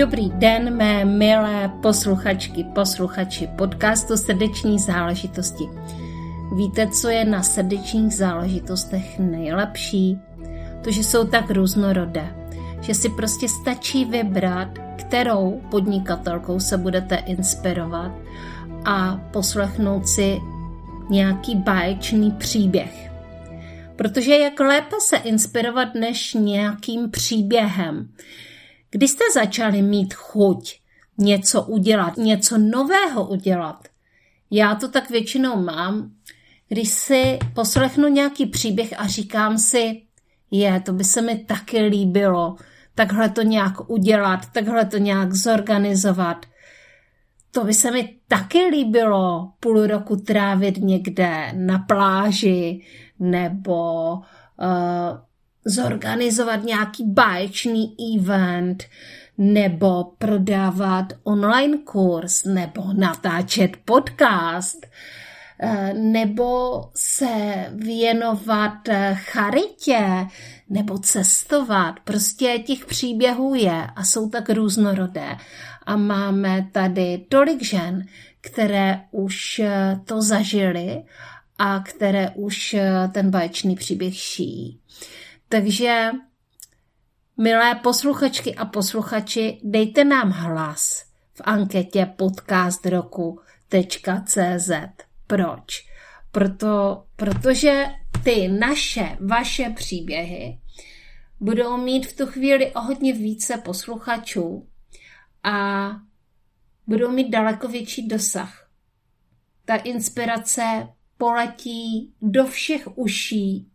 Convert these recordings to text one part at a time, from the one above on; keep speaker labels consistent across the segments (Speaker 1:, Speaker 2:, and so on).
Speaker 1: Dobrý den, mé milé posluchačky, posluchači podcastu Srdeční záležitosti. Víte, co je na srdečních záležitostech nejlepší? To, že jsou tak různorodé. Že si prostě stačí vybrat, kterou podnikatelkou se budete inspirovat a poslechnout si nějaký báječný příběh. Protože jak lépe se inspirovat než nějakým příběhem. Když jste začali mít chuť něco udělat, něco nového udělat, já to tak většinou mám, když si poslechnu nějaký příběh a říkám si, je, to by se mi taky líbilo, takhle to nějak udělat, takhle to nějak zorganizovat. To by se mi taky líbilo půl roku trávit někde na pláži nebo uh, zorganizovat nějaký báječný event nebo prodávat online kurz nebo natáčet podcast eh, nebo se věnovat eh, charitě nebo cestovat. Prostě těch příběhů je a jsou tak různorodé. A máme tady tolik žen, které už eh, to zažily a které už ten báječný příběh šijí. Takže, milé posluchačky a posluchači, dejte nám hlas v anketě podcastroku.cz. Proč? Proto, protože ty naše, vaše příběhy budou mít v tu chvíli o hodně více posluchačů a budou mít daleko větší dosah. Ta inspirace poletí do všech uší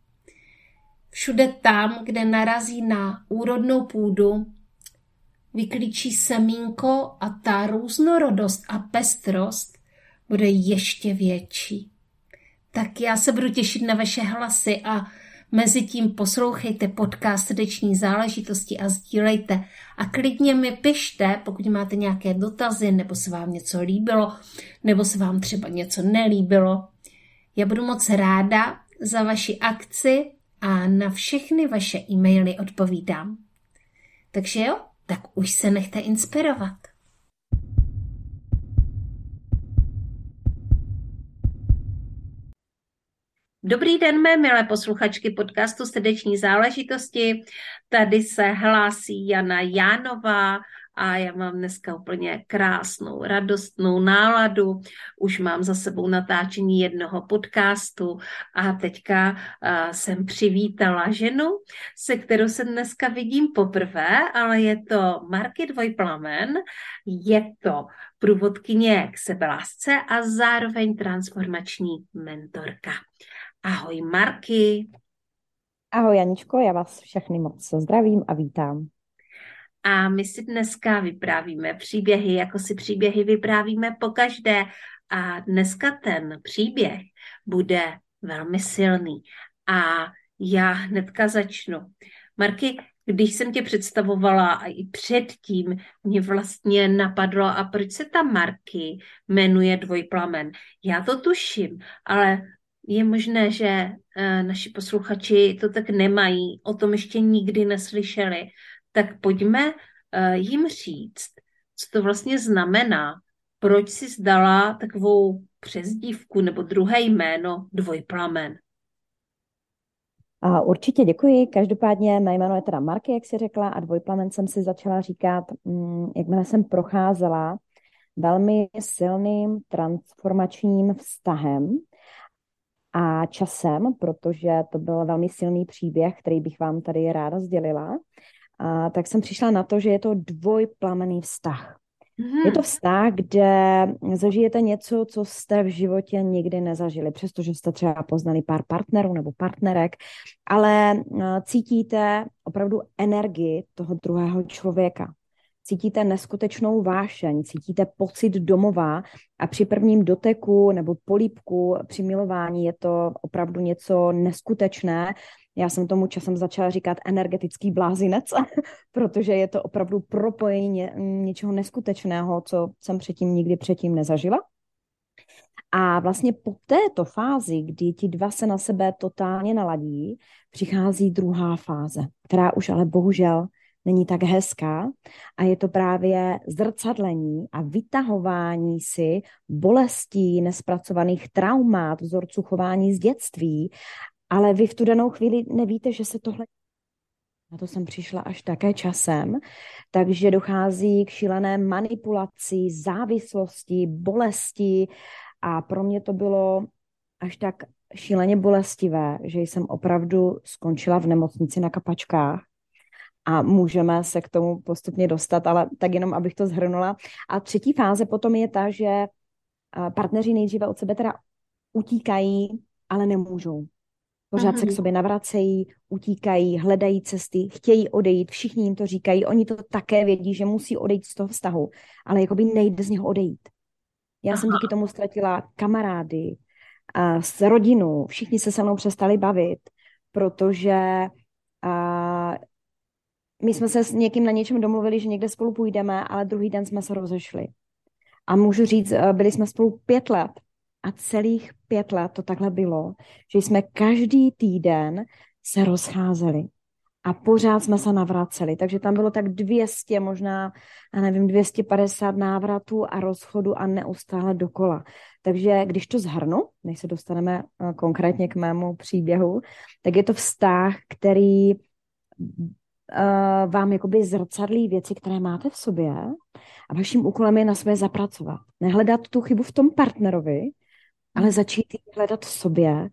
Speaker 1: Všude tam, kde narazí na úrodnou půdu, vyklíčí semínko a ta různorodost a pestrost bude ještě větší. Tak já se budu těšit na vaše hlasy a mezi tím poslouchejte podcast srdeční záležitosti a sdílejte. A klidně mi pište, pokud máte nějaké dotazy, nebo se vám něco líbilo, nebo se vám třeba něco nelíbilo. Já budu moc ráda za vaši akci a na všechny vaše e-maily odpovídám. Takže jo, tak už se nechte inspirovat. Dobrý den, mé milé posluchačky podcastu Srdeční záležitosti. Tady se hlásí Jana Jánová a já mám dneska úplně krásnou, radostnou náladu. Už mám za sebou natáčení jednoho podcastu a teďka uh, jsem přivítala ženu, se kterou se dneska vidím poprvé, ale je to Marky Dvojplamen, je to průvodkyně k sebelásce a zároveň transformační mentorka. Ahoj Marky.
Speaker 2: Ahoj Janičko, já vás všechny moc zdravím a vítám.
Speaker 1: A my si dneska vyprávíme příběhy, jako si příběhy vyprávíme po každé. A dneska ten příběh bude velmi silný. A já hnedka začnu. Marky, když jsem tě představovala a i předtím mě vlastně napadlo, a proč se ta Marky jmenuje Dvojplamen? Já to tuším, ale je možné, že eh, naši posluchači to tak nemají, o tom ještě nikdy neslyšeli tak pojďme uh, jim říct, co to vlastně znamená, proč si zdala takovou přezdívku nebo druhé jméno Dvojplamen.
Speaker 2: A určitě děkuji. Každopádně mé jméno je teda Marky, jak si řekla, a dvojplamen jsem si začala říkat, mm, jakmile jsem procházela velmi silným transformačním vztahem a časem, protože to byl velmi silný příběh, který bych vám tady ráda sdělila a tak jsem přišla na to, že je to dvojplamený vztah. Mm-hmm. Je to vztah, kde zažijete něco, co jste v životě nikdy nezažili, přestože jste třeba poznali pár partnerů nebo partnerek, ale eh, cítíte opravdu energii toho druhého člověka. Cítíte neskutečnou vášeň, cítíte pocit domova a při prvním doteku nebo polípku při milování je to opravdu něco neskutečné já jsem tomu časem začala říkat energetický blázinec, protože je to opravdu propojení ně, něčeho neskutečného, co jsem předtím nikdy předtím nezažila. A vlastně po této fázi, kdy ti dva se na sebe totálně naladí, přichází druhá fáze, která už ale bohužel není tak hezká a je to právě zrcadlení a vytahování si bolestí, nespracovaných traumát, vzorců chování z dětství, ale vy v tu danou chvíli nevíte, že se tohle na to jsem přišla až také časem, takže dochází k šílené manipulaci, závislosti, bolesti a pro mě to bylo až tak šíleně bolestivé, že jsem opravdu skončila v nemocnici na kapačkách a můžeme se k tomu postupně dostat, ale tak jenom, abych to zhrnula. A třetí fáze potom je ta, že partneři nejdříve od sebe teda utíkají, ale nemůžou. Pořád Aha. se k sobě navracejí, utíkají, hledají cesty, chtějí odejít, všichni jim to říkají, oni to také vědí, že musí odejít z toho vztahu, ale jakoby nejde z něho odejít. Já Aha. jsem díky tomu ztratila kamarády, a s rodinu, všichni se se mnou přestali bavit, protože a, my jsme se s někým na něčem domluvili, že někde spolu půjdeme, ale druhý den jsme se rozešli. A můžu říct, byli jsme spolu pět let a celých pět let to takhle bylo, že jsme každý týden se rozcházeli a pořád jsme se navraceli. Takže tam bylo tak 200, možná, já nevím, 250 návratů a rozchodu a neustále dokola. Takže když to zhrnu, než se dostaneme eh, konkrétně k mému příběhu, tak je to vztah, který uh, vám jakoby zrcadlí věci, které máte v sobě a vaším úkolem je na své zapracovat. Nehledat tu chybu v tom partnerovi, ale začít ji hledat v sobě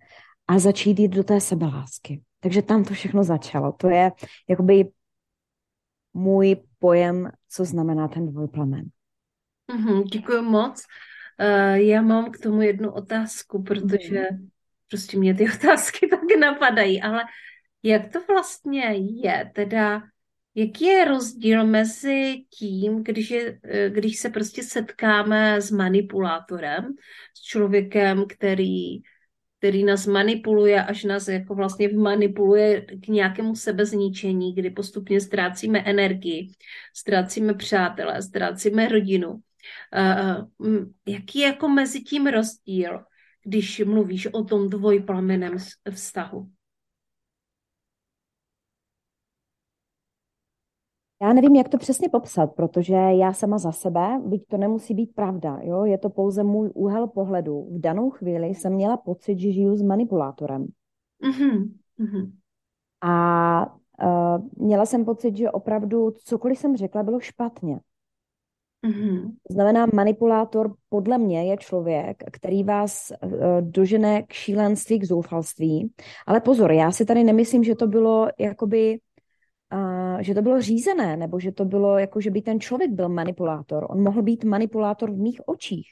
Speaker 2: a začít jít do té sebelásky. Takže tam to všechno začalo. To je jakoby můj pojem, co znamená ten dvojplamen.
Speaker 1: Mm-hmm, děkuji moc. Uh, já mám k tomu jednu otázku, protože mm. prostě mě ty otázky tak napadají, ale jak to vlastně je? Teda, jaký je rozdíl mezi tím, když, je, eh, když se prostě setkáme s manipulátorem, s člověkem, který který nás manipuluje, až nás jako vlastně manipuluje k nějakému sebezničení, kdy postupně ztrácíme energii, ztrácíme přátele, ztrácíme rodinu. Jaký je jako mezi tím rozdíl, když mluvíš o tom dvojplameném vztahu?
Speaker 2: Já nevím, jak to přesně popsat, protože já sama za sebe, byť to nemusí být pravda, jo, je to pouze můj úhel pohledu. V danou chvíli jsem měla pocit, že žiju s manipulátorem. Mm-hmm. A uh, měla jsem pocit, že opravdu cokoliv jsem řekla, bylo špatně. Mm-hmm. Znamená, manipulátor podle mě je člověk, který vás uh, dožene k šílenství, k zoufalství. Ale pozor, já si tady nemyslím, že to bylo jakoby že to bylo řízené, nebo že to bylo jako, že by ten člověk byl manipulátor. On mohl být manipulátor v mých očích,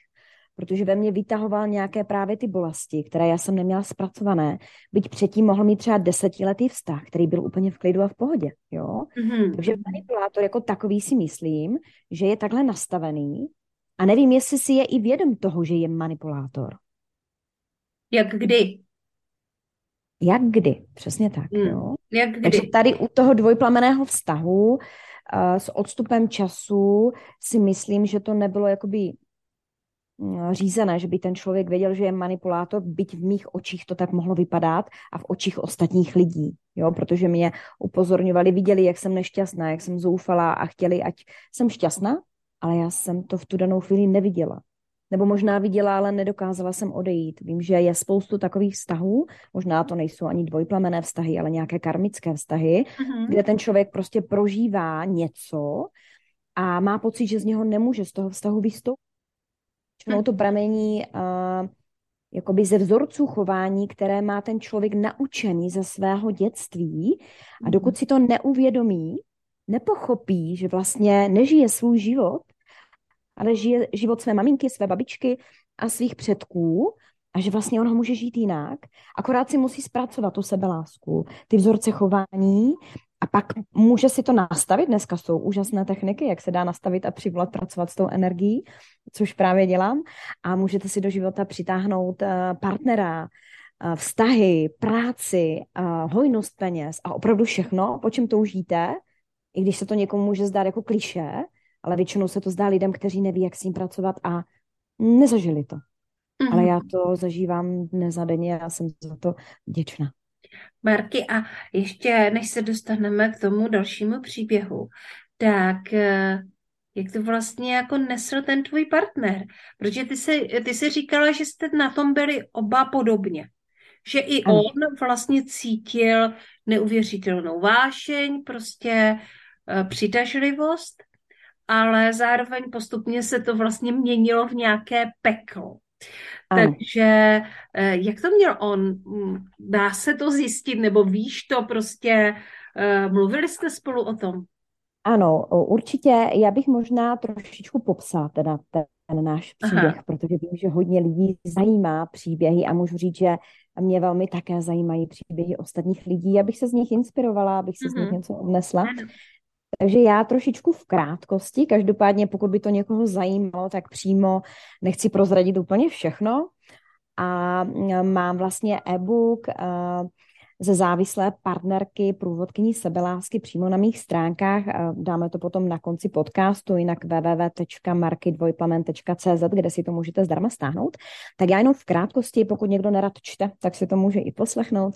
Speaker 2: protože ve mně vytahoval nějaké právě ty bolesti, které já jsem neměla zpracované. Byť předtím mohl mít třeba desetiletý vztah, který byl úplně v klidu a v pohodě. Jo? Mm-hmm. Takže manipulátor jako takový si myslím, že je takhle nastavený a nevím, jestli si je i vědom toho, že je manipulátor.
Speaker 1: Jak kdy?
Speaker 2: Jak kdy, přesně tak. Hmm. Jo?
Speaker 1: Jak kdy?
Speaker 2: Takže tady u toho dvojplameného vztahu uh, s odstupem času si myslím, že to nebylo jakoby mm, řízené, že by ten člověk věděl, že je manipulátor, byť v mých očích to tak mohlo vypadat a v očích ostatních lidí, jo, protože mě upozorňovali, viděli, jak jsem nešťastná, jak jsem zoufalá a chtěli, ať jsem šťastná, ale já jsem to v tu danou chvíli neviděla. Nebo možná viděla, ale nedokázala jsem odejít. Vím, že je spoustu takových vztahů, možná to nejsou ani dvojplamené vztahy, ale nějaké karmické vztahy, uh-huh. kde ten člověk prostě prožívá něco a má pocit, že z něho nemůže z toho vztahu vystoupit. Uh-huh. to pramení uh, jakoby ze vzorců chování, které má ten člověk naučený ze svého dětství a dokud si to neuvědomí, nepochopí, že vlastně nežije svůj život, ale žije život své maminky, své babičky a svých předků a že vlastně on ho může žít jinak. Akorát si musí zpracovat tu sebelásku, ty vzorce chování a pak může si to nastavit. Dneska jsou úžasné techniky, jak se dá nastavit a přivolat pracovat s tou energií, což právě dělám. A můžete si do života přitáhnout eh, partnera, eh, vztahy, práci, eh, hojnost peněz a opravdu všechno, po čem toužíte, i když se to někomu může zdát jako kliše, ale většinou se to zdá lidem, kteří neví, jak s ním pracovat a nezažili to. Mm-hmm. Ale já to zažívám dnes a denně a jsem za to vděčná.
Speaker 1: Marky, a ještě než se dostaneme k tomu dalšímu příběhu, tak eh, jak to vlastně jako nesl ten tvůj partner? Protože ty jsi, ty jsi říkala, že jste na tom byli oba podobně. Že i ano. on vlastně cítil neuvěřitelnou vášeň, prostě uh, přitažlivost, ale zároveň postupně se to vlastně měnilo v nějaké peklo. Ano. Takže uh, jak to měl on? Dá se to zjistit, nebo víš to prostě? Uh, mluvili jste spolu o tom?
Speaker 2: Ano, určitě. Já bych možná trošičku popsala teda ten náš příběh, Aha. protože vím, že hodně lidí zajímá příběhy a můžu říct, že mě velmi také zajímají příběhy ostatních lidí, abych se z nich inspirovala, abych se mm-hmm. z nich mhm. něco odnesla. Ano. Takže já trošičku v krátkosti, každopádně pokud by to někoho zajímalo, tak přímo nechci prozradit úplně všechno. A mám vlastně e-book, ze závislé partnerky průvodkyní sebelásky přímo na mých stránkách. Dáme to potom na konci podcastu, jinak www.markydvojplamen.cz, kde si to můžete zdarma stáhnout. Tak já jenom v krátkosti, pokud někdo nerad čte, tak si to může i poslechnout.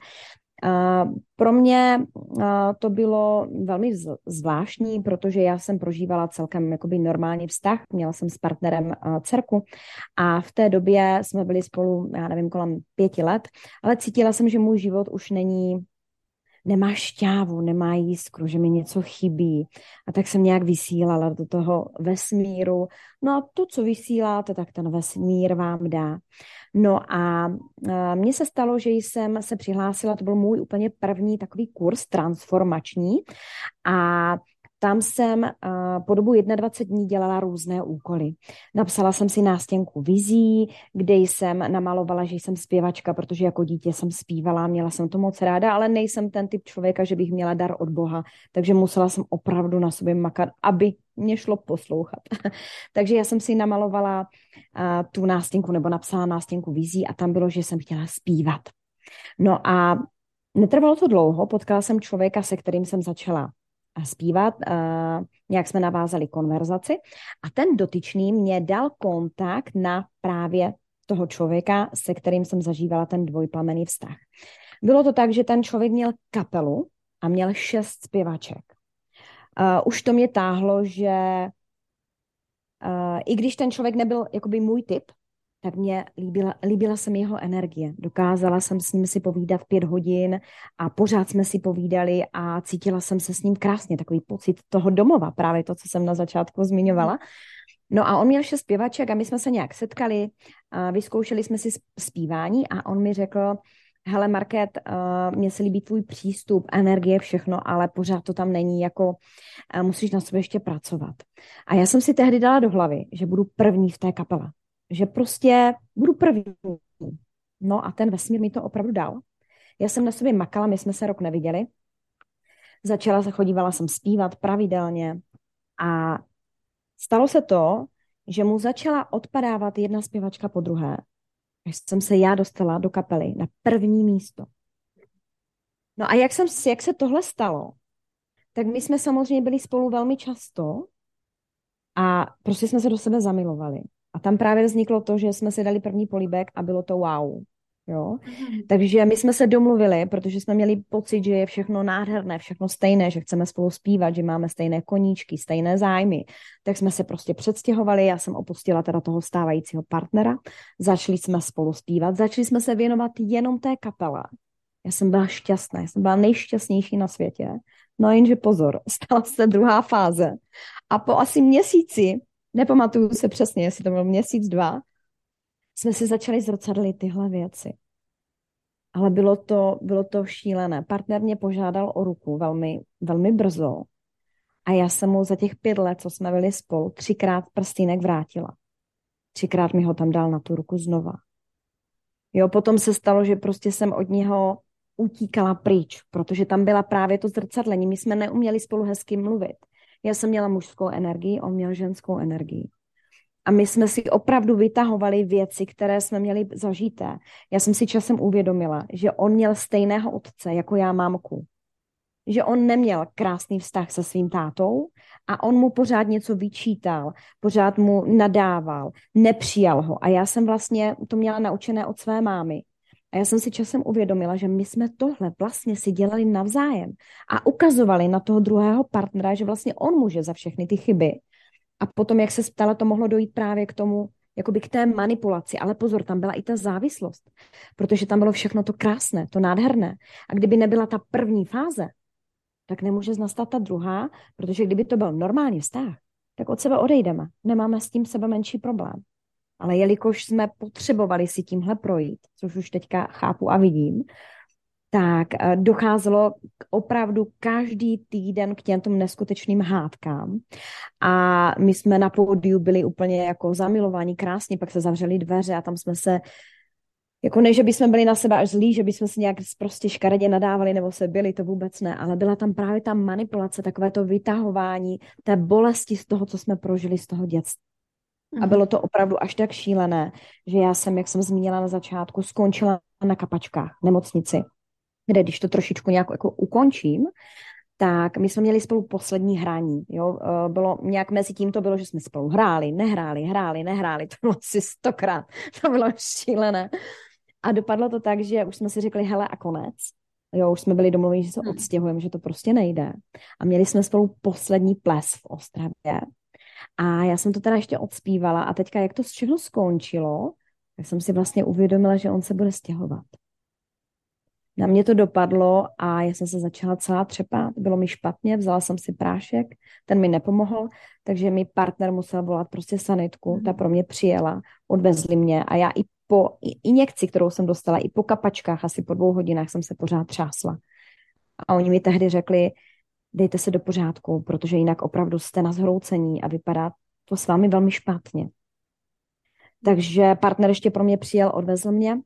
Speaker 2: Pro mě to bylo velmi zvláštní, protože já jsem prožívala celkem jakoby normální vztah. Měla jsem s partnerem dcerku a v té době jsme byli spolu, já nevím, kolem pěti let, ale cítila jsem, že můj život už není nemá šťávu, nemá jiskru, že mi něco chybí. A tak jsem nějak vysílala do toho vesmíru. No a to, co vysíláte, tak ten vesmír vám dá. No a mně se stalo, že jsem se přihlásila, to byl můj úplně první takový kurz transformační a tam jsem po dobu 21 dní dělala různé úkoly. Napsala jsem si nástěnku vizí, kde jsem namalovala, že jsem zpěvačka, protože jako dítě jsem zpívala, měla jsem to moc ráda, ale nejsem ten typ člověka, že bych měla dar od Boha, takže musela jsem opravdu na sobě makat, aby mě šlo poslouchat. takže já jsem si namalovala tu nástěnku nebo napsala nástěnku vizí a tam bylo, že jsem chtěla zpívat. No a netrvalo to dlouho, potkala jsem člověka, se kterým jsem začala zpívat, nějak jsme navázali konverzaci a ten dotyčný mě dal kontakt na právě toho člověka, se kterým jsem zažívala ten dvojplamený vztah. Bylo to tak, že ten člověk měl kapelu a měl šest zpěvaček. Už to mě táhlo, že i když ten člověk nebyl jakoby můj typ, tak mě líbila, líbila se mi jeho energie. Dokázala jsem s ním si povídat pět hodin a pořád jsme si povídali a cítila jsem se s ním krásně, takový pocit toho domova, právě to, co jsem na začátku zmiňovala. No a on měl šest zpěvaček a my jsme se nějak setkali, a vyzkoušeli jsme si zpívání a on mi řekl, hele Market, uh, mně se líbí tvůj přístup, energie, všechno, ale pořád to tam není, jako uh, musíš na sobě ještě pracovat. A já jsem si tehdy dala do hlavy, že budu první v té kapele že prostě budu první. No a ten vesmír mi to opravdu dal. Já jsem na sobě makala, my jsme se rok neviděli. Začala se, chodívala jsem zpívat pravidelně a stalo se to, že mu začala odpadávat jedna zpěvačka po druhé. Až jsem se já dostala do kapely na první místo. No a jak, jsem, jak se tohle stalo, tak my jsme samozřejmě byli spolu velmi často a prostě jsme se do sebe zamilovali. A tam právě vzniklo to, že jsme si dali první políbek a bylo to wow. Jo? Mm. Takže my jsme se domluvili, protože jsme měli pocit, že je všechno nádherné, všechno stejné, že chceme spolu zpívat, že máme stejné koníčky, stejné zájmy. Tak jsme se prostě předstěhovali, já jsem opustila teda toho stávajícího partnera, začali jsme spolu zpívat, začali jsme se věnovat jenom té kapele. Já jsem byla šťastná, já jsem byla nejšťastnější na světě. No jenže pozor, stala se druhá fáze. A po asi měsíci nepamatuju se přesně, jestli to byl měsíc, dva, jsme si začali zrcadlit tyhle věci. Ale bylo to, bylo to šílené. Partner mě požádal o ruku velmi, velmi brzo a já jsem mu za těch pět let, co jsme byli spolu, třikrát prstínek vrátila. Třikrát mi ho tam dal na tu ruku znova. Jo, potom se stalo, že prostě jsem od něho utíkala pryč, protože tam byla právě to zrcadlení. My jsme neuměli spolu hezky mluvit. Já jsem měla mužskou energii, on měl ženskou energii. A my jsme si opravdu vytahovali věci, které jsme měli zažité. Já jsem si časem uvědomila, že on měl stejného otce, jako já mámku. Že on neměl krásný vztah se svým tátou a on mu pořád něco vyčítal, pořád mu nadával, nepřijal ho. A já jsem vlastně to měla naučené od své mámy. A já jsem si časem uvědomila, že my jsme tohle vlastně si dělali navzájem a ukazovali na toho druhého partnera, že vlastně on může za všechny ty chyby. A potom, jak se ptala, to mohlo dojít právě k tomu, jakoby k té manipulaci. Ale pozor, tam byla i ta závislost, protože tam bylo všechno to krásné, to nádherné. A kdyby nebyla ta první fáze, tak nemůže nastat ta druhá, protože kdyby to byl normální vztah, tak od sebe odejdeme. Nemáme s tím sebe menší problém. Ale jelikož jsme potřebovali si tímhle projít, což už teďka chápu a vidím, tak eh, docházelo k opravdu každý týden k těmto neskutečným hádkám. A my jsme na pódiu byli úplně jako zamilovaní krásně, pak se zavřeli dveře a tam jsme se jako ne, že bychom byli na sebe až zlí, že bychom se nějak prostě škaredě nadávali nebo se byli, to vůbec ne, ale byla tam právě ta manipulace, takové to vytahování té bolesti z toho, co jsme prožili z toho dětství. A mhm. bylo to opravdu až tak šílené, že já jsem, jak jsem zmínila na začátku, skončila na kapačkách nemocnici, kde když to trošičku nějak jako ukončím, tak my jsme měli spolu poslední hraní. Jo? Eh, bylo, nějak mezi tím to bylo, že jsme spolu hráli, nehráli, hráli, nehráli. To bylo asi stokrát. To bylo šílené. A dopadlo to tak, že už jsme si řekli, hele a konec. Jo, už jsme byli domluveni, že se hmm. odstěhujeme, že to prostě nejde. A měli jsme spolu poslední ples v Ostravě. A já jsem to teda ještě odspívala a teďka, jak to všechno skončilo, tak jsem si vlastně uvědomila, že on se bude stěhovat. Na mě to dopadlo a já jsem se začala celá třepat, bylo mi špatně, vzala jsem si prášek, ten mi nepomohl, takže mi partner musel volat prostě sanitku, ta pro mě přijela, odvezli mě a já i po injekci, kterou jsem dostala, i po kapačkách, asi po dvou hodinách jsem se pořád třásla. A oni mi tehdy řekli, dejte se do pořádku, protože jinak opravdu jste na zhroucení a vypadá to s vámi velmi špatně. Takže partner ještě pro mě přijel, odvezl mě,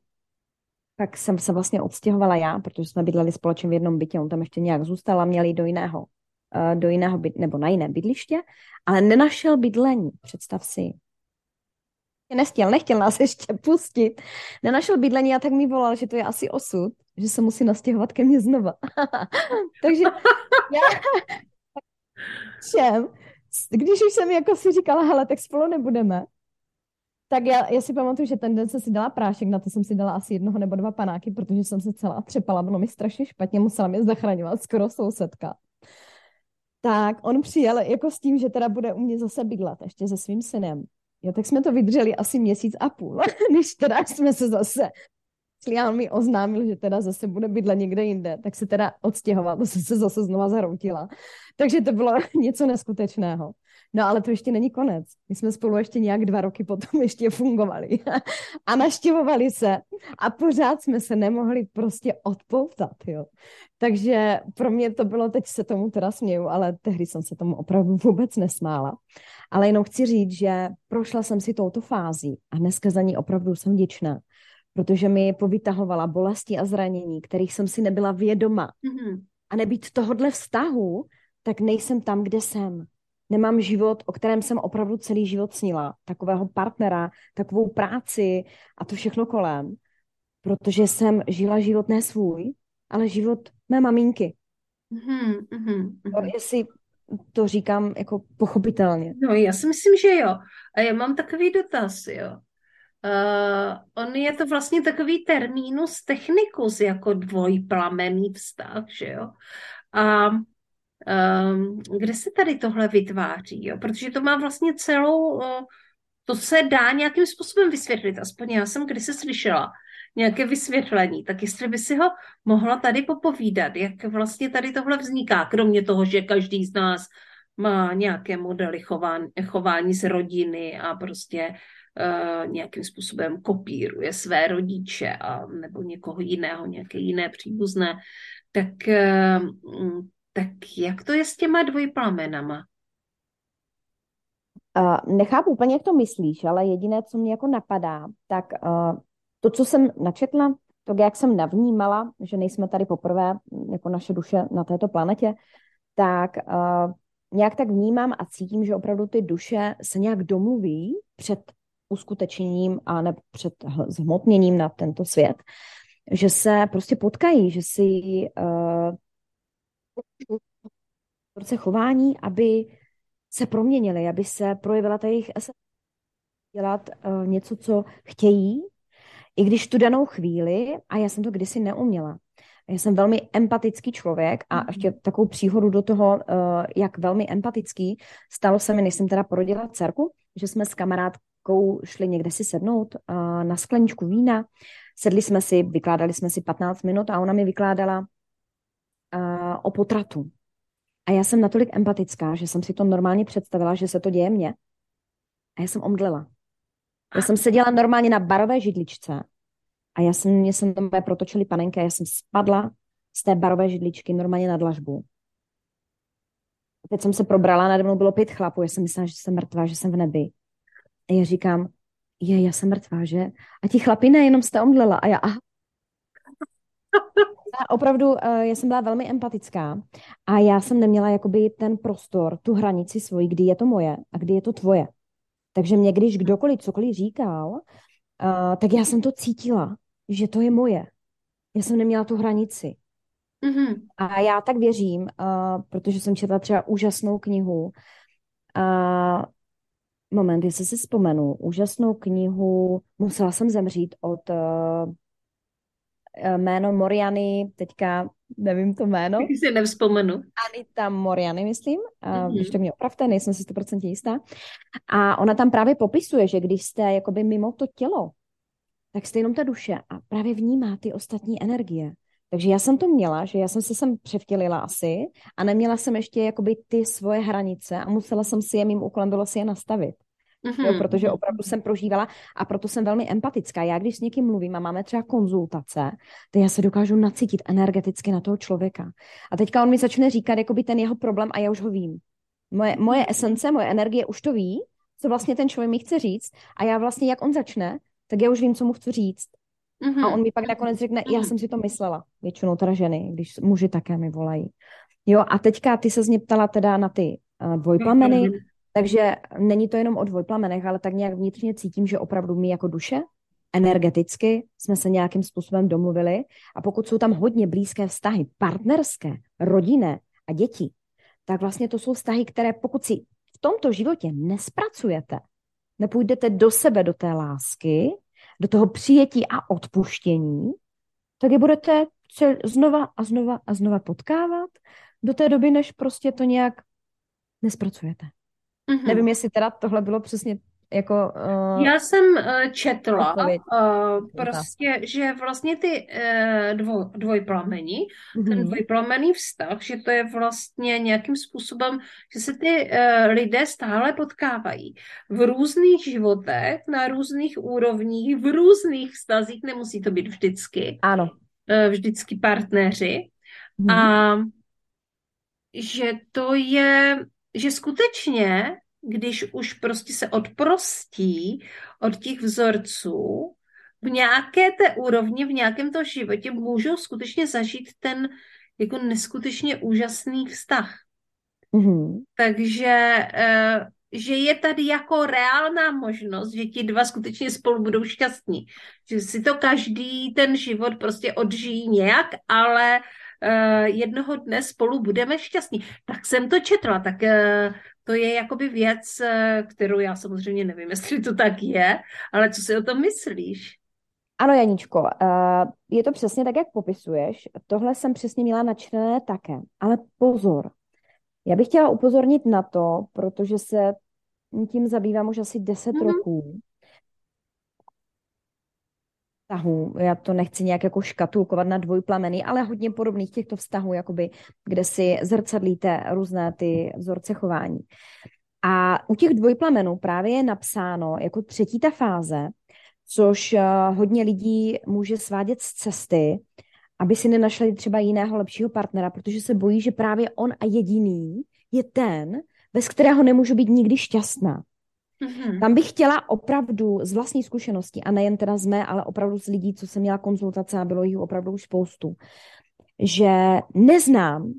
Speaker 2: pak jsem se vlastně odstěhovala já, protože jsme bydleli společně v jednom bytě, on tam ještě nějak zůstal a měl jít do jiného, eh, do jiného byt, nebo na jiné bydliště, ale nenašel bydlení, představ si nechtěl, nechtěl nás ještě pustit. Nenašel bydlení a tak mi volal, že to je asi osud, že se musí nastěhovat ke mně znova. Takže já všem, když už jsem jako si říkala, hele, tak spolu nebudeme, tak já, já si pamatuju, že ten den jsem si dala prášek, na to jsem si dala asi jednoho nebo dva panáky, protože jsem se celá třepala, bylo mi strašně špatně, musela mě zachraňovat skoro sousedka. Tak on přijel jako s tím, že teda bude u mě zase bydlet, ještě se svým synem. Jo, tak jsme to vydrželi asi měsíc a půl, když teda jsme se zase Slián mi oznámil, že teda zase bude bydlet někde jinde, tak se teda odstěhoval, to se zase znova zhroutila. Takže to bylo něco neskutečného. No ale to ještě není konec. My jsme spolu ještě nějak dva roky potom ještě fungovali a naštěvovali se a pořád jsme se nemohli prostě odpoutat, jo. Takže pro mě to bylo, teď se tomu teda směju, ale tehdy jsem se tomu opravdu vůbec nesmála. Ale jenom chci říct, že prošla jsem si touto fází a dneska za ní opravdu jsem vděčná, protože mi povytahovala bolesti a zranění, kterých jsem si nebyla vědoma. Mm-hmm. A nebýt tohodle vztahu, tak nejsem tam, kde jsem. Nemám život, o kterém jsem opravdu celý život snila. Takového partnera, takovou práci a to všechno kolem. Protože jsem žila život ne svůj, ale život mé maminky. Mm-hmm, mm-hmm. Jestli to říkám jako pochopitelně.
Speaker 1: No, já si myslím, že jo. A já mám takový dotaz, jo. Uh, on je to vlastně takový termínus technicus jako dvojplamený vztah, že jo. A um, kde se tady tohle vytváří, jo? Protože to má vlastně celou, uh, to se dá nějakým způsobem vysvětlit, aspoň já jsem kdysi slyšela nějaké vysvětlení, tak jestli by si ho mohla tady popovídat, jak vlastně tady tohle vzniká, kromě toho, že každý z nás má nějaké modely chování, chování z rodiny a prostě uh, nějakým způsobem kopíruje své rodiče a nebo někoho jiného, nějaké jiné příbuzné, tak, uh, tak jak to je s těma dvojplamenama?
Speaker 2: Uh, nechápu úplně, jak to myslíš, ale jediné, co mě jako napadá, tak uh, to, co jsem načetla, to, jak jsem navnímala, že nejsme tady poprvé jako naše duše na této planetě, tak uh, nějak tak vnímám a cítím, že opravdu ty duše se nějak domluví před uskutečněním a ne před zhmotněním na tento svět, že se prostě potkají, že si uh, chování, aby se proměnili, aby se projevila ta jejich dělat uh, něco, co chtějí, I když tu danou chvíli, a já jsem to kdysi neuměla, já jsem velmi empatický člověk a ještě takovou příhodu do toho, eh, jak velmi empatický, stalo se mi, než jsem teda porodila dcerku, že jsme s kamarádkou šli někde si sednout eh, na skleničku vína, sedli jsme si, vykládali jsme si 15 minut a ona mi vykládala uh, o potratu. A já jsem natolik empatická, že jsem si to normálně představila, že se to děje mně. A já jsem omdlela. Já jsem seděla normálně na barové židličce a já jsem, mě jsem tam protočili panenky a já jsem spadla z té barové židličky normálně na dlažbu. Teď jsem se probrala, nade mnou bylo pět chlapů, já jsem myslela, že jsem mrtvá, že jsem v nebi. A já říkám, je, já jsem mrtvá, že? A ti chlapi ne, jenom jste omdlela. A já, aha. A opravdu, eh, já jsem byla velmi empatická a já jsem neměla jakoby ten prostor, tu hranici svoji, kdy je to moje a kdy je to tvoje. Takže mě, když kdokoliv cokoliv říkal, uh, tak já jsem to cítila, že to je moje. Já jsem neměla tu hranici. Mm-hmm. A já tak věřím, uh, protože jsem četla třeba úžasnou knihu, uh, moment, jestli si vzpomenu, úžasnou knihu Musela jsem zemřít od uh, jméno Moriany, teďka nevím to jméno.
Speaker 1: Taky si nevzpomenu.
Speaker 2: Anita Moriany, myslím, mm-hmm. když to mě opravte, nejsem si 100% jistá. A ona tam právě popisuje, že když jste jakoby mimo to tělo, tak jste jenom ta duše a právě vnímá ty ostatní energie. Takže já jsem to měla, že já jsem se sem převtělila asi a neměla jsem ještě jakoby ty svoje hranice a musela jsem si je, mým úkolem bylo si je nastavit. Mm-hmm. Jo, protože mhm. opravdu jsem prožívala a proto jsem velmi empatická. Já když s někým mluvím a máme třeba konzultace, tak já se dokážu nacítit energeticky na toho člověka. A teďka on mi začne říkat jakoby ten jeho problém a já už ho vím. Moje, moje esence, moje energie už to ví, co vlastně ten člověk mi chce říct a já vlastně, jak on začne, tak já už vím, co mu chci říct. Mm-hmm. A on mi pak nakonec řekne, já jsem si to myslela. Většinou teda ženy, když muži také mi volají. Jo, a teďka ty se mě ptala teda na ty uh, dvojplameny, mm-hmm. Takže není to jenom o dvojplamenech, ale tak nějak vnitřně cítím, že opravdu my jako duše, energeticky jsme se nějakým způsobem domluvili a pokud jsou tam hodně blízké vztahy, partnerské, rodinné a děti, tak vlastně to jsou vztahy, které pokud si v tomto životě nespracujete, nepůjdete do sebe, do té lásky, do toho přijetí a odpuštění, tak je budete znova a znova a znova potkávat do té doby, než prostě to nějak nespracujete. Mm-hmm. Nevím, jestli teda tohle bylo přesně jako...
Speaker 1: Uh, Já jsem uh, četla uh, prostě, že vlastně ty uh, dvo, dvojplamení, mm-hmm. ten dvojplamený vztah, že to je vlastně nějakým způsobem, že se ty uh, lidé stále potkávají v různých životech, na různých úrovních, v různých vztazích, nemusí to být vždycky.
Speaker 2: Ano.
Speaker 1: Uh, vždycky partneři. Mm-hmm. A že to je, že skutečně když už prostě se odprostí od těch vzorců, v nějaké té úrovni, v nějakém to životě můžou skutečně zažít ten jako neskutečně úžasný vztah. Mm-hmm. Takže eh, že je tady jako reálná možnost, že ti dva skutečně spolu budou šťastní. Že si to každý ten život prostě odžijí nějak, ale uh, jednoho dne spolu budeme šťastní. Tak jsem to četla, tak uh, to je jakoby věc, uh, kterou já samozřejmě nevím, jestli to tak je, ale co si o tom myslíš?
Speaker 2: Ano, Janičko, je to přesně tak, jak popisuješ. Tohle jsem přesně měla načtené také. Ale pozor, já bych chtěla upozornit na to, protože se tím zabývám už asi 10 mm-hmm. roků vztahů. Já to nechci nějak jako škatulkovat na dvojplameny, ale hodně podobných těchto vztahů, jakoby, kde si zrcadlíte různé ty vzorce chování. A u těch dvojplamenů právě je napsáno jako třetí ta fáze, což eh, hodně lidí může svádět z cesty, aby si nenašli třeba jiného lepšího partnera, protože se bojí, že právě on a jediný je ten, bez kterého nemůžu být nikdy šťastná. Mm-hmm. Tam bych chtěla opravdu z vlastní zkušenosti, a nejen teda z mé, ale opravdu z lidí, co jsem měla konzultace a bylo jich opravdu už spoustu, že neznám,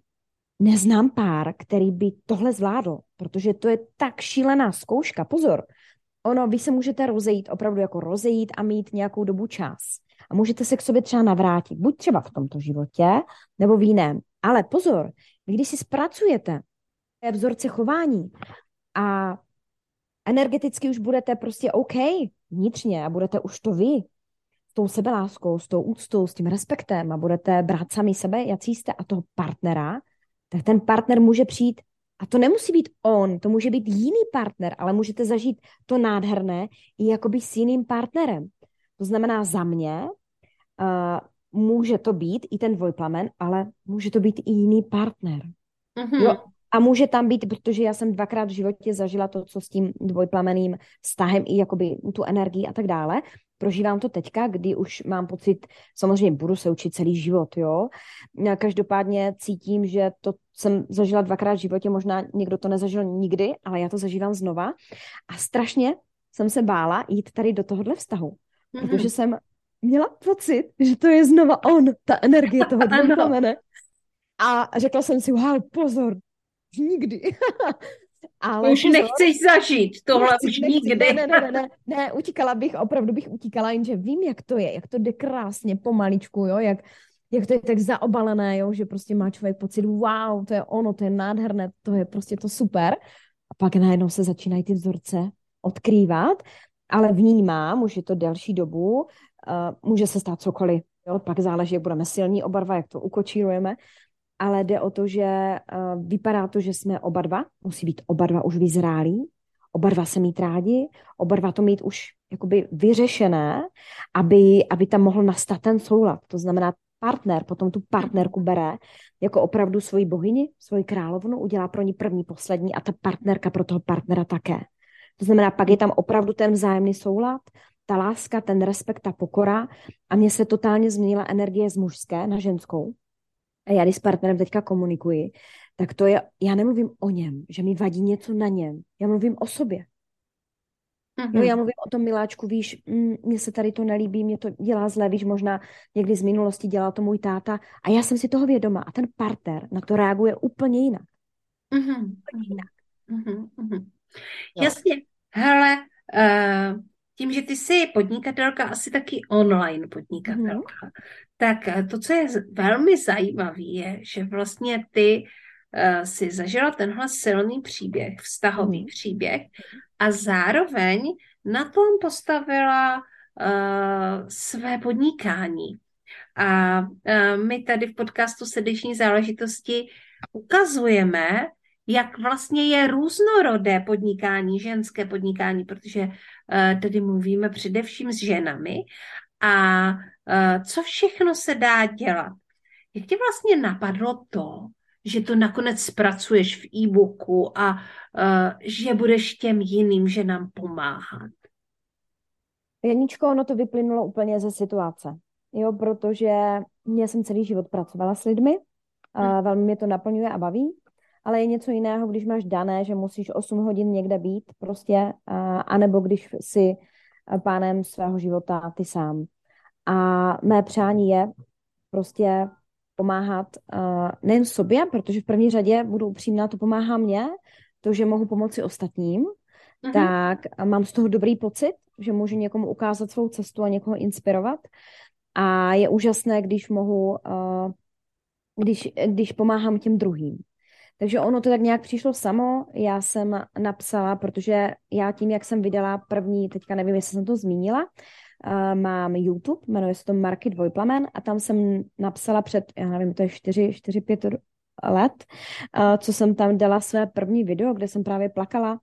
Speaker 2: neznám pár, který by tohle zvládl, protože to je tak šílená zkouška. Pozor, ono, vy se můžete rozejít, opravdu jako rozejít a mít nějakou dobu čas. A můžete se k sobě třeba navrátit, buď třeba v tomto životě, nebo v jiném. Ale pozor, když si zpracujete vzorce chování a energeticky už budete prostě OK vnitřně a budete už to vy, s tou sebeláskou, s tou úctou, s tím respektem a budete brát sami sebe, jaký jste a toho partnera, tak ten partner může přijít a to nemusí být on, to může být jiný partner, ale můžete zažít to nádherné i jakoby s jiným partnerem. To znamená za mě, uh, může to být i ten dvojplamen, ale může to být i jiný partner. Mm-hmm. Jo, a může tam být, protože já jsem dvakrát v životě zažila to, co s tím dvojplameným vztahem i jakoby tu energii a tak dále. Prožívám to teďka, kdy už mám pocit, samozřejmě budu se učit celý život, jo. Každopádně cítím, že to jsem zažila dvakrát v životě, možná někdo to nezažil nikdy, ale já to zažívám znova. A strašně jsem se bála jít tady do tohohle vztahu, mm-hmm. protože jsem měla pocit, že to je znova on, ta energie toho dvojplamene. A řekla jsem si, wow, pozor, nikdy.
Speaker 1: Ale už pozor, nechceš zažít tohle nechci, už nechci, nikdy.
Speaker 2: Ne, ne, ne, ne, ne, utíkala bych, opravdu bych utíkala, jenže vím, jak to je, jak to jde krásně, pomaličku, jo, jak, jak to je tak zaobalené, jo, že prostě má člověk pocit, wow, to je ono, to je nádherné, to je prostě to super. A pak najednou se začínají ty vzorce odkrývat, ale vnímám, už je to delší dobu, uh, může se stát cokoliv, jo, pak záleží, jak budeme silní oba dva, jak to ukočírujeme, ale jde o to, že uh, vypadá to, že jsme oba dva, musí být oba dva už vyzrálí, oba dva se mít rádi, oba dva to mít už jakoby vyřešené, aby, aby tam mohl nastat ten soulad. To znamená, partner potom tu partnerku bere jako opravdu svoji bohyni, svoji královnu, udělá pro ní první, poslední a ta partnerka pro toho partnera také. To znamená, pak je tam opravdu ten vzájemný soulad, ta láska, ten respekt, ta pokora a mně se totálně změnila energie z mužské na ženskou. A já když s partnerem teďka komunikuji, tak to je, já nemluvím o něm, že mi vadí něco na něm. Já mluvím o sobě. Mm-hmm. Jo, já mluvím o tom, miláčku, víš, mm, mně se tady to nelíbí, mě to dělá zle, víš, možná někdy z minulosti dělal to můj táta a já jsem si toho vědoma a ten partner na to reaguje úplně jinak.
Speaker 1: Mm-hmm. Úplně jinak. Mm-hmm. Jasně, hele, uh, tím, že ty jsi podnikatelka, asi taky online podnikatelka, mm-hmm. tak eh, to, co je velmi zajímavé, je, že vlastně ty uh, si zažila tenhle silný příběh, vztahový mm-hmm. příběh a zároveň na tom postavila uh, své podnikání. A uh, my tady v podcastu Srdeční záležitosti ukazujeme, jak vlastně je různorodé podnikání, ženské podnikání, protože uh, tady mluvíme především s ženami a uh, co všechno se dá dělat. Jak ti vlastně napadlo to, že to nakonec zpracuješ v e-booku a uh, že budeš těm jiným ženám pomáhat?
Speaker 2: Janičko, ono to vyplynulo úplně ze situace. Jo, protože mě jsem celý život pracovala s lidmi, uh, velmi mě to naplňuje a baví, ale je něco jiného, když máš dané, že musíš 8 hodin někde být prostě, uh, anebo když si pánem svého života ty sám. A mé přání je prostě pomáhat uh, nejen sobě, protože v první řadě budu upřímná, to pomáhá mě, to, že mohu pomoci ostatním, uh-huh. tak mám z toho dobrý pocit, že můžu někomu ukázat svou cestu a někoho inspirovat. A je úžasné, když mohu, uh, když, když pomáhám těm druhým. Takže ono to tak nějak přišlo samo. Já jsem napsala, protože já tím, jak jsem vydala první, teďka nevím, jestli jsem to zmínila, uh, mám YouTube, jmenuje se to Marky Dvojplamen a tam jsem napsala před, já nevím, to je 4-5 let, uh, co jsem tam dala své první video, kde jsem právě plakala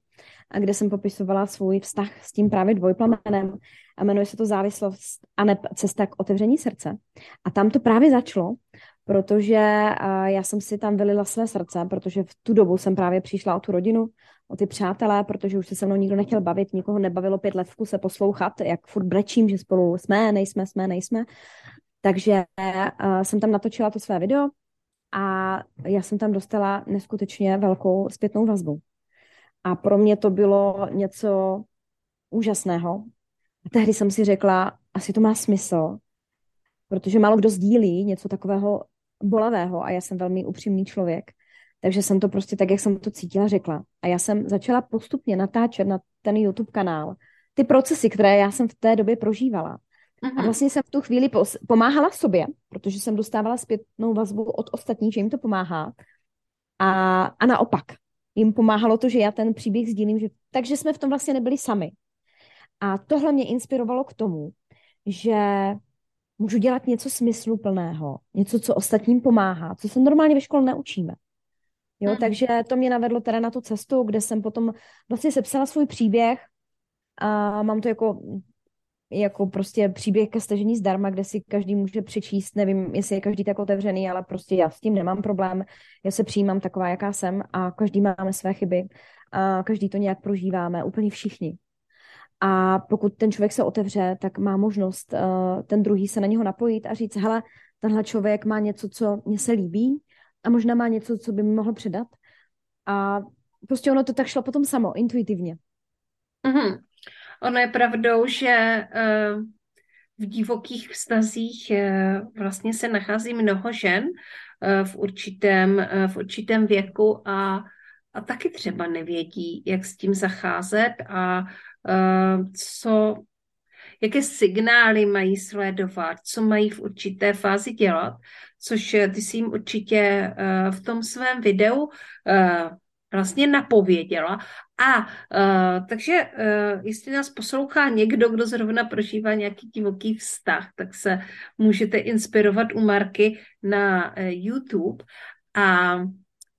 Speaker 2: a kde jsem popisovala svůj vztah s tím právě dvojplamenem a jmenuje se to závislost a ne cesta k otevření srdce. A tam to právě začalo, protože já jsem si tam vylila své srdce, protože v tu dobu jsem právě přišla o tu rodinu, o ty přátelé, protože už se se mnou nikdo nechtěl bavit, nikoho nebavilo pět let v kuse poslouchat, jak furt brečím, že spolu jsme, nejsme, jsme, nejsme. Takže uh, jsem tam natočila to své video a já jsem tam dostala neskutečně velkou zpětnou vazbu. A pro mě to bylo něco úžasného. A tehdy jsem si řekla, asi to má smysl, protože málo kdo sdílí něco takového bolavého a já jsem velmi upřímný člověk. Takže jsem to prostě tak, jak jsem to cítila, řekla. A já jsem začala postupně natáčet na ten YouTube kanál ty procesy, které já jsem v té době prožívala. Aha. A mhm. vlastně jsem v tu chvíli pomáhala sobě, protože jsem dostávala zpětnou vazbu od ostatních, že jim to pomáhá. A, a naopak, jim pomáhalo to, že já ten příběh sdílím, že, takže jsme v tom vlastně nebyli sami. A tohle mě inspirovalo k tomu, že můžu dělat něco smysluplného, něco, co ostatním pomáhá, co se normálně ve škole neučíme. Jo, mm. takže to mě navedlo teda na tu cestu, kde jsem potom vlastně sepsala svůj příběh a mám to jako jako prostě příběh ke stažení zdarma, kde si každý může přečíst, nevím, jestli je každý tak otevřený, ale prostě já s tím nemám problém, já se přijímám taková, jaká jsem a každý máme své chyby a každý to nějak prožíváme, úplně všichni. A pokud ten člověk se otevře, tak má možnost uh, ten druhý se na něho napojit a říct, hele, tenhle člověk má něco, co mně se líbí a možná má něco, co by mi mohl předat. A prostě ono to tak šlo potom samo, intuitivně.
Speaker 1: Mm-hmm. Ono je pravdou, že uh, v divokých vztazích uh, vlastně se nachází mnoho žen v určitém, v určitém věku a, a taky třeba nevědí, jak s tím zacházet a co, jaké signály mají sledovat, co mají v určité fázi dělat, což ty si jim určitě v tom svém videu vlastně napověděla. A takže jestli nás poslouchá někdo, kdo zrovna prožívá nějaký divoký vztah, tak se můžete inspirovat u Marky na YouTube. A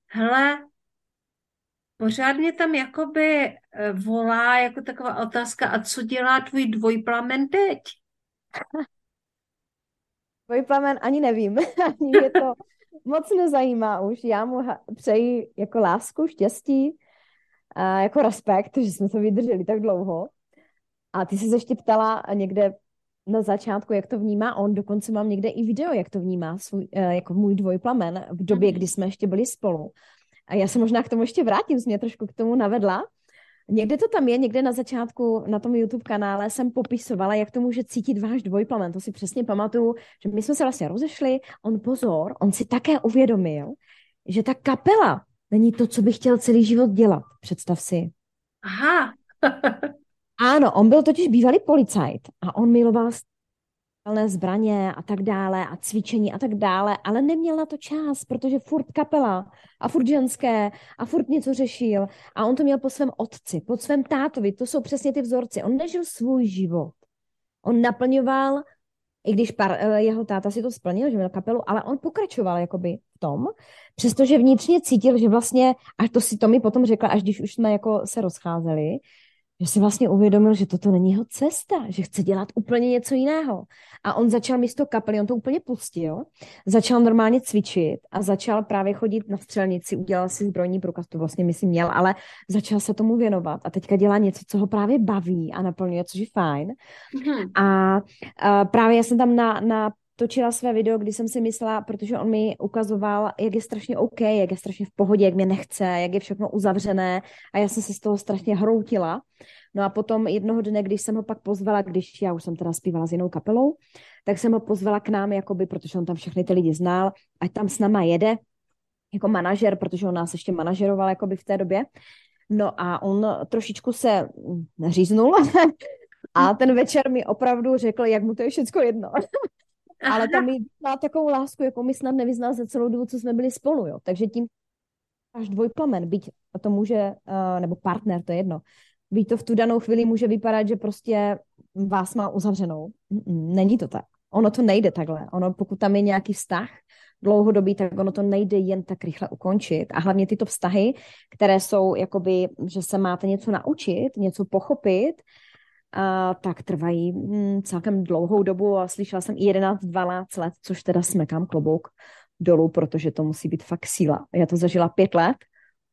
Speaker 1: hele, pořád mě tam jakoby uh, volá jako taková otázka, a co dělá tvůj dvojplamen teď?
Speaker 2: Dvojplamen ani nevím. ani je to moc nezajímá už. Já mu přeji jako lásku, štěstí, a jako respekt, že jsme to vydrželi tak dlouho. A ty jsi se ještě ptala někde na začátku, jak to vnímá on. Dokonce mám někde i video, jak to vnímá svůj, eh, jako můj dvojplamen v době, mhm. kdy jsme ještě byli spolu. A já se možná k tomu ještě vrátím, jsi mě trošku k tomu navedla. Někde to tam je, někde na začátku na tom YouTube kanále jsem popisovala, jak to může cítit váš dvojplamen. To si přesně pamatuju, že my jsme se vlastně rozešli, on pozor, on si také uvědomil, že ta kapela není to, co by chtěl celý život dělat. Představ si.
Speaker 1: Aha.
Speaker 2: ano, on byl totiž bývalý policajt a on miloval zbraně a tak dále a cvičení a tak dále, ale neměl na to čas, protože furt kapela a furt ženské a furt něco řešil a on to měl po svém otci, po svém tátovi, to jsou přesně ty vzorci. On nežil svůj život. On naplňoval, i když par, eh, jeho táta si to splnil, že měl kapelu, ale on pokračoval jakoby v tom, přestože vnitřně cítil, že vlastně, a to si to mi potom řekla, až když už jsme jako se rozcházeli, že si vlastně uvědomil, že toto není jeho cesta, že chce dělat úplně něco jiného. A on začal místo kapely, on to úplně pustil, začal normálně cvičit a začal právě chodit na střelnici, udělal si zbrojní průkaz, to vlastně myslím měl, ale začal se tomu věnovat a teďka dělá něco, co ho právě baví a naplňuje, což je fajn. Mm-hmm. A, a právě já jsem tam na, na točila své video, kdy jsem si myslela, protože on mi ukazoval, jak je strašně OK, jak je strašně v pohodě, jak mě nechce, jak je všechno uzavřené a já jsem se z toho strašně hroutila. No a potom jednoho dne, když jsem ho pak pozvala, když já už jsem teda zpívala s jinou kapelou, tak jsem ho pozvala k nám, jakoby, protože on tam všechny ty lidi znal, ať tam s náma jede jako manažer, protože on nás ještě manažeroval jakoby v té době. No a on trošičku se říznul a ten večer mi opravdu řekl, jak mu to je všechno jedno. Ale tam mi má takovou lásku, jako mi snad nevyznal za celou dobu, co jsme byli spolu, jo. Takže tím až dvojplamen, byť to může, uh, nebo partner, to je jedno, byť to v tu danou chvíli může vypadat, že prostě vás má uzavřenou. Není to tak. Ono to nejde takhle. Ono, pokud tam je nějaký vztah dlouhodobý, tak ono to nejde jen tak rychle ukončit. A hlavně tyto vztahy, které jsou jakoby, že se máte něco naučit, něco pochopit, a tak trvají hm, celkem dlouhou dobu a slyšela jsem i 11-12 let, což teda smekám klobouk dolů, protože to musí být fakt síla. Já to zažila pět let,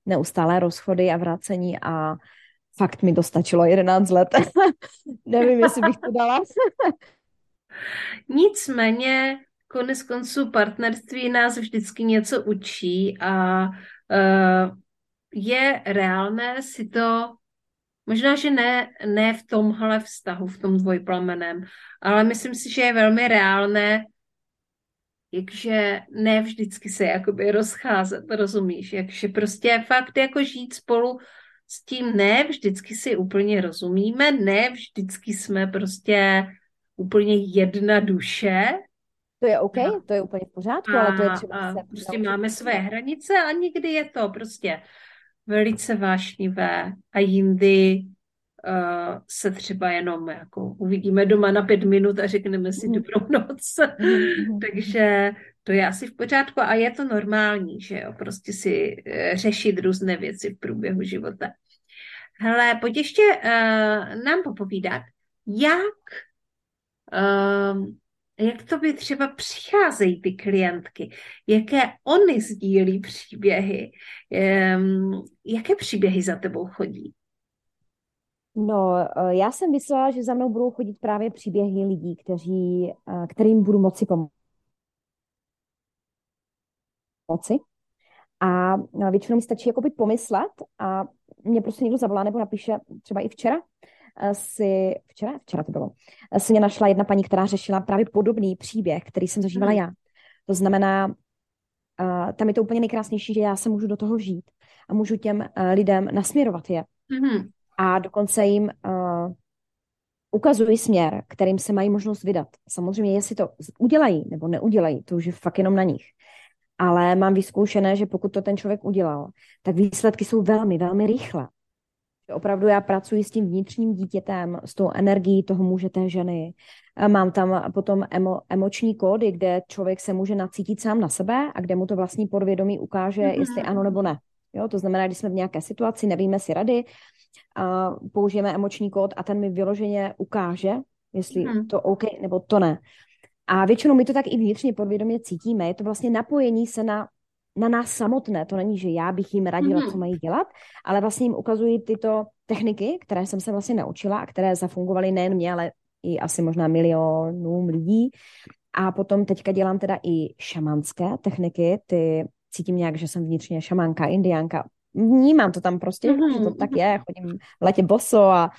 Speaker 2: neustálé rozchody a vrácení a fakt mi dostačilo 11 let. Nevím, jestli bych to dala.
Speaker 1: Nicméně, konec konců partnerství nás vždycky něco učí a uh, je reálné si to Možná, že ne, ne v tomhle vztahu, v tom dvojplameném, ale myslím si, že je velmi reálné, jakže ne vždycky se jakoby rozcházet, rozumíš, jakže prostě fakt jako žít spolu s tím ne vždycky si úplně rozumíme, ne vždycky jsme prostě úplně jedna duše.
Speaker 2: To je OK, to je úplně v pořádku, a, ale to je třeba...
Speaker 1: A prostě máme své hranice a někdy je to prostě velice vášnivé a jindy uh, se třeba jenom jako uvidíme doma na pět minut a řekneme si mm. dobrou noc. Mm. Takže to je asi v pořádku a je to normální, že jo, prostě si uh, řešit různé věci v průběhu života. Hele, pojď ještě uh, nám popovídat, jak uh, jak to by třeba přicházejí ty klientky, jaké oni sdílí příběhy, um, jaké příběhy za tebou chodí?
Speaker 2: No, eh, já jsem myslela, že za mnou budou chodit právě příběhy lidí, kteří, eh, kterým budu moci pomoci. A většinou mi stačí jakoby pomyslet a mě prostě někdo zavolá nebo napíše, třeba i včera, si, včera, včera to bylo, si mě našla jedna paní, která řešila právě podobný příběh, který jsem zažívala hmm. já. To znamená, tam je to úplně nejkrásnější, že já se můžu do toho žít a můžu těm lidem nasměrovat je. Hmm a dokonce jim uh, ukazují směr, kterým se mají možnost vydat. Samozřejmě, jestli to udělají nebo neudělají, to už je fakt jenom na nich. Ale mám vyzkoušené, že pokud to ten člověk udělal, tak výsledky jsou velmi, velmi rychle. Opravdu já pracuji s tím vnitřním dítětem, s tou energií toho muže, té ženy. Mám tam potom emo, emoční kódy, kde člověk se může nacítit sám na sebe a kde mu to vlastní podvědomí ukáže, mm-hmm. jestli ano nebo ne. Jo, to znamená, když jsme v nějaké situaci, nevíme si rady, a použijeme emoční kód a ten mi vyloženě ukáže, jestli hmm. to OK nebo to ne. A většinou my to tak i vnitřně podvědomě cítíme. Je to vlastně napojení se na, na nás samotné. To není, že já bych jim radila, hmm. co mají dělat, ale vlastně jim ukazují tyto techniky, které jsem se vlastně naučila a které zafungovaly nejen mě, ale i asi možná milionům lidí. A potom teďka dělám teda i šamanské techniky, ty cítím nějak, že jsem vnitřně šamanka, indiánka, vnímám to tam prostě, mm-hmm. že to tak je, chodím v létě boso a,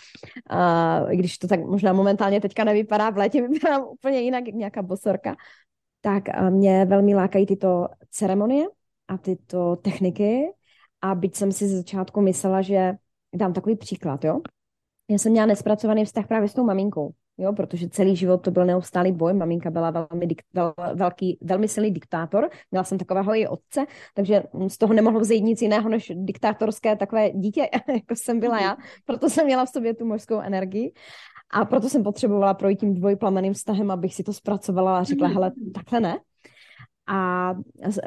Speaker 2: a když to tak možná momentálně teďka nevypadá, v létě vypadám úplně jinak, jak nějaká bosorka, tak mě velmi lákají tyto ceremonie a tyto techniky a byť jsem si ze začátku myslela, že dám takový příklad, jo. Já jsem měla nespracovaný vztah právě s tou maminkou jo, protože celý život to byl neustálý boj. Maminka byla velmi, vel, velký, velmi silný diktátor, měla jsem takového i otce, takže z toho nemohlo vzejít nic jiného než diktátorské takové dítě, jako jsem byla já, proto jsem měla v sobě tu mužskou energii. A proto jsem potřebovala projít tím dvojplameným vztahem, abych si to zpracovala a řekla, hele, takhle ne. A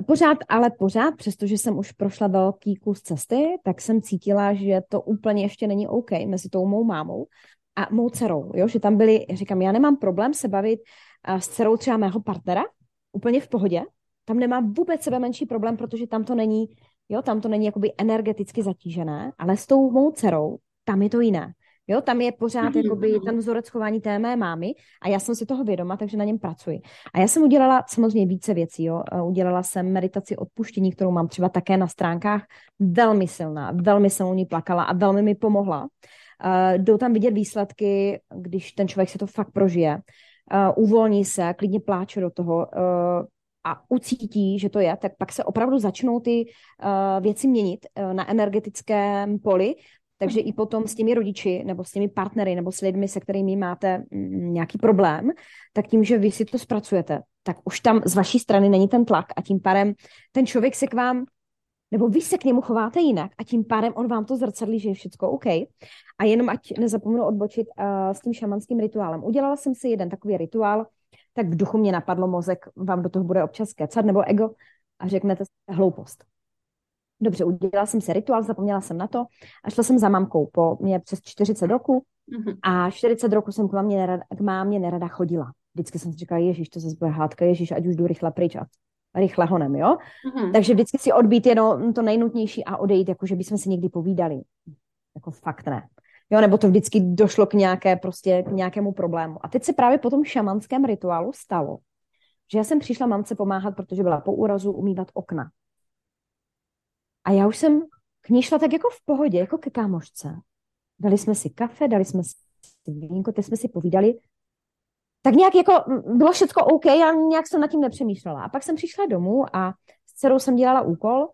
Speaker 2: pořád, ale pořád, přestože jsem už prošla velký kus cesty, tak jsem cítila, že to úplně ještě není OK mezi tou mou mámou a mou dcerou, jo? že tam byli, říkám, já nemám problém se bavit s dcerou třeba mého partnera, úplně v pohodě, tam nemám vůbec sebe menší problém, protože tam to není, jo, tam to není jakoby energeticky zatížené, ale s tou mou dcerou, tam je to jiné. Jo, tam je pořád mm-hmm. jakoby ten vzorec chování té mé mámy a já jsem si toho vědoma, takže na něm pracuji. A já jsem udělala samozřejmě více věcí. Jo. Udělala jsem meditaci odpuštění, kterou mám třeba také na stránkách. Velmi silná, velmi se o ní plakala a velmi mi pomohla. Uh, jdou tam vidět výsledky, když ten člověk se to fakt prožije. Uh, uvolní se, klidně pláče do toho uh, a ucítí, že to je, tak pak se opravdu začnou ty uh, věci měnit uh, na energetickém poli, takže i potom s těmi rodiči nebo s těmi partnery nebo s lidmi, se kterými máte mm, nějaký problém, tak tím, že vy si to zpracujete, tak už tam z vaší strany není ten tlak a tím pádem ten člověk se k vám nebo vy se k němu chováte jinak a tím pádem on vám to zrcadlí, že je všechno OK. A jenom ať nezapomenu odbočit uh, s tím šamanským rituálem. Udělala jsem si jeden takový rituál, tak v duchu mě napadlo mozek, vám do toho bude občas kecat, nebo ego a řeknete hloupost. Dobře, udělala jsem si rituál, zapomněla jsem na to a šla jsem za mamkou po mě přes 40 roku mm-hmm. a 40 roku jsem k mámě, nerada, k mámě nerada chodila. Vždycky jsem si říkala, ježíš, to zase bude hádka, ježíš, ať už jdu rychle pryč a rychle honem, jo? Mm-hmm. Takže vždycky si odbít jenom to nejnutnější a odejít, jako že bychom si někdy povídali. Jako fakt ne. Jo, nebo to vždycky došlo k nějaké prostě, k nějakému problému. A teď se právě po tom šamanském rituálu stalo, že já jsem přišla mamce pomáhat, protože byla po úrazu umývat okna. A já už jsem k ní šla tak jako v pohodě, jako ke kámošce. Dali jsme si kafe, dali jsme si vínko, teď jsme si povídali tak nějak jako bylo všechno OK a nějak jsem nad tím nepřemýšlela. A pak jsem přišla domů a s dcerou jsem dělala úkol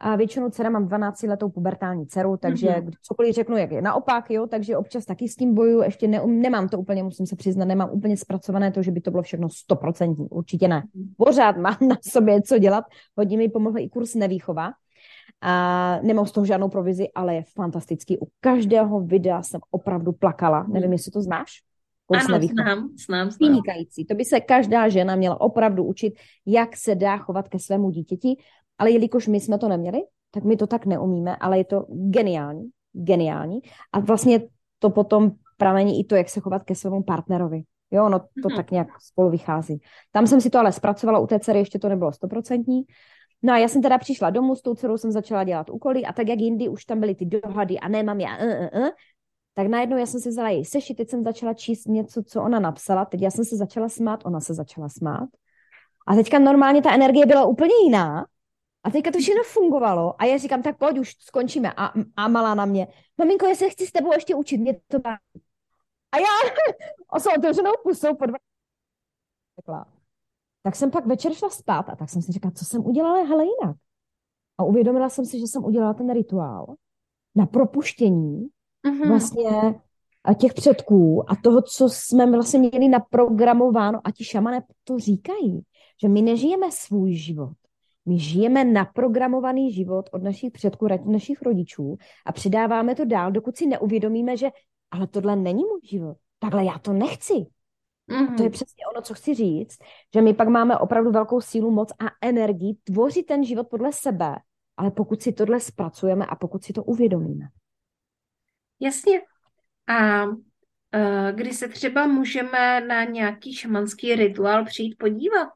Speaker 2: a většinou dcera mám 12 letou pubertální dceru, takže mm-hmm. cokoliv řeknu, jak je naopak, jo, takže občas taky s tím boju, ještě ne, nemám to úplně, musím se přiznat, nemám úplně zpracované to, že by to bylo všechno stoprocentní, určitě ne. Mhm. Pořád mám na sobě co dělat, hodně mi pomohl i kurz nevýchova, a nemám z toho žádnou provizi, ale je fantastický. U každého videa jsem opravdu plakala. Nevím, hmm. jestli to znáš.
Speaker 1: Ano, znám, znám, znám.
Speaker 2: Vynikající. To by se každá žena měla opravdu učit, jak se dá chovat ke svému dítěti, ale jelikož my jsme to neměli, tak my to tak neumíme, ale je to geniální, geniální. A vlastně to potom pramení i to, jak se chovat ke svému partnerovi. Jo, no to mm-hmm. tak nějak spolu vychází. Tam jsem si to ale zpracovala, u té dcery ještě to nebylo stoprocentní. No a já jsem teda přišla domů, s tou dcerou jsem začala dělat úkoly a tak jak jindy už tam byly ty dohady a nemám já, uh, uh, uh, tak najednou já jsem si vzala její seši, teď jsem začala číst něco, co ona napsala, teď já jsem se začala smát, ona se začala smát. A teďka normálně ta energie byla úplně jiná a teďka to všechno fungovalo a já říkám, tak pojď, už skončíme. A, a malá na mě, maminko, já se chci s tebou ještě učit, mě to baví. A já s otevřenou pusou po dva... Tak jsem pak večer šla spát a tak jsem si říkala, co jsem udělala, hele, jinak. A uvědomila jsem si, že jsem udělala ten rituál na propuštění mm-hmm. vlastně těch předků a toho, co jsme vlastně měli naprogramováno a ti šamané to říkají, že my nežijeme svůj život. My žijeme naprogramovaný život od našich předků, našich rodičů a předáváme to dál, dokud si neuvědomíme, že ale tohle není můj život. Takhle já to nechci. Mm-hmm. To je přesně ono, co chci říct, že my pak máme opravdu velkou sílu, moc a energii tvořit ten život podle sebe, ale pokud si tohle zpracujeme a pokud si to uvědomíme.
Speaker 1: Jasně. A uh, kdy se třeba můžeme na nějaký šamanský rituál přijít podívat?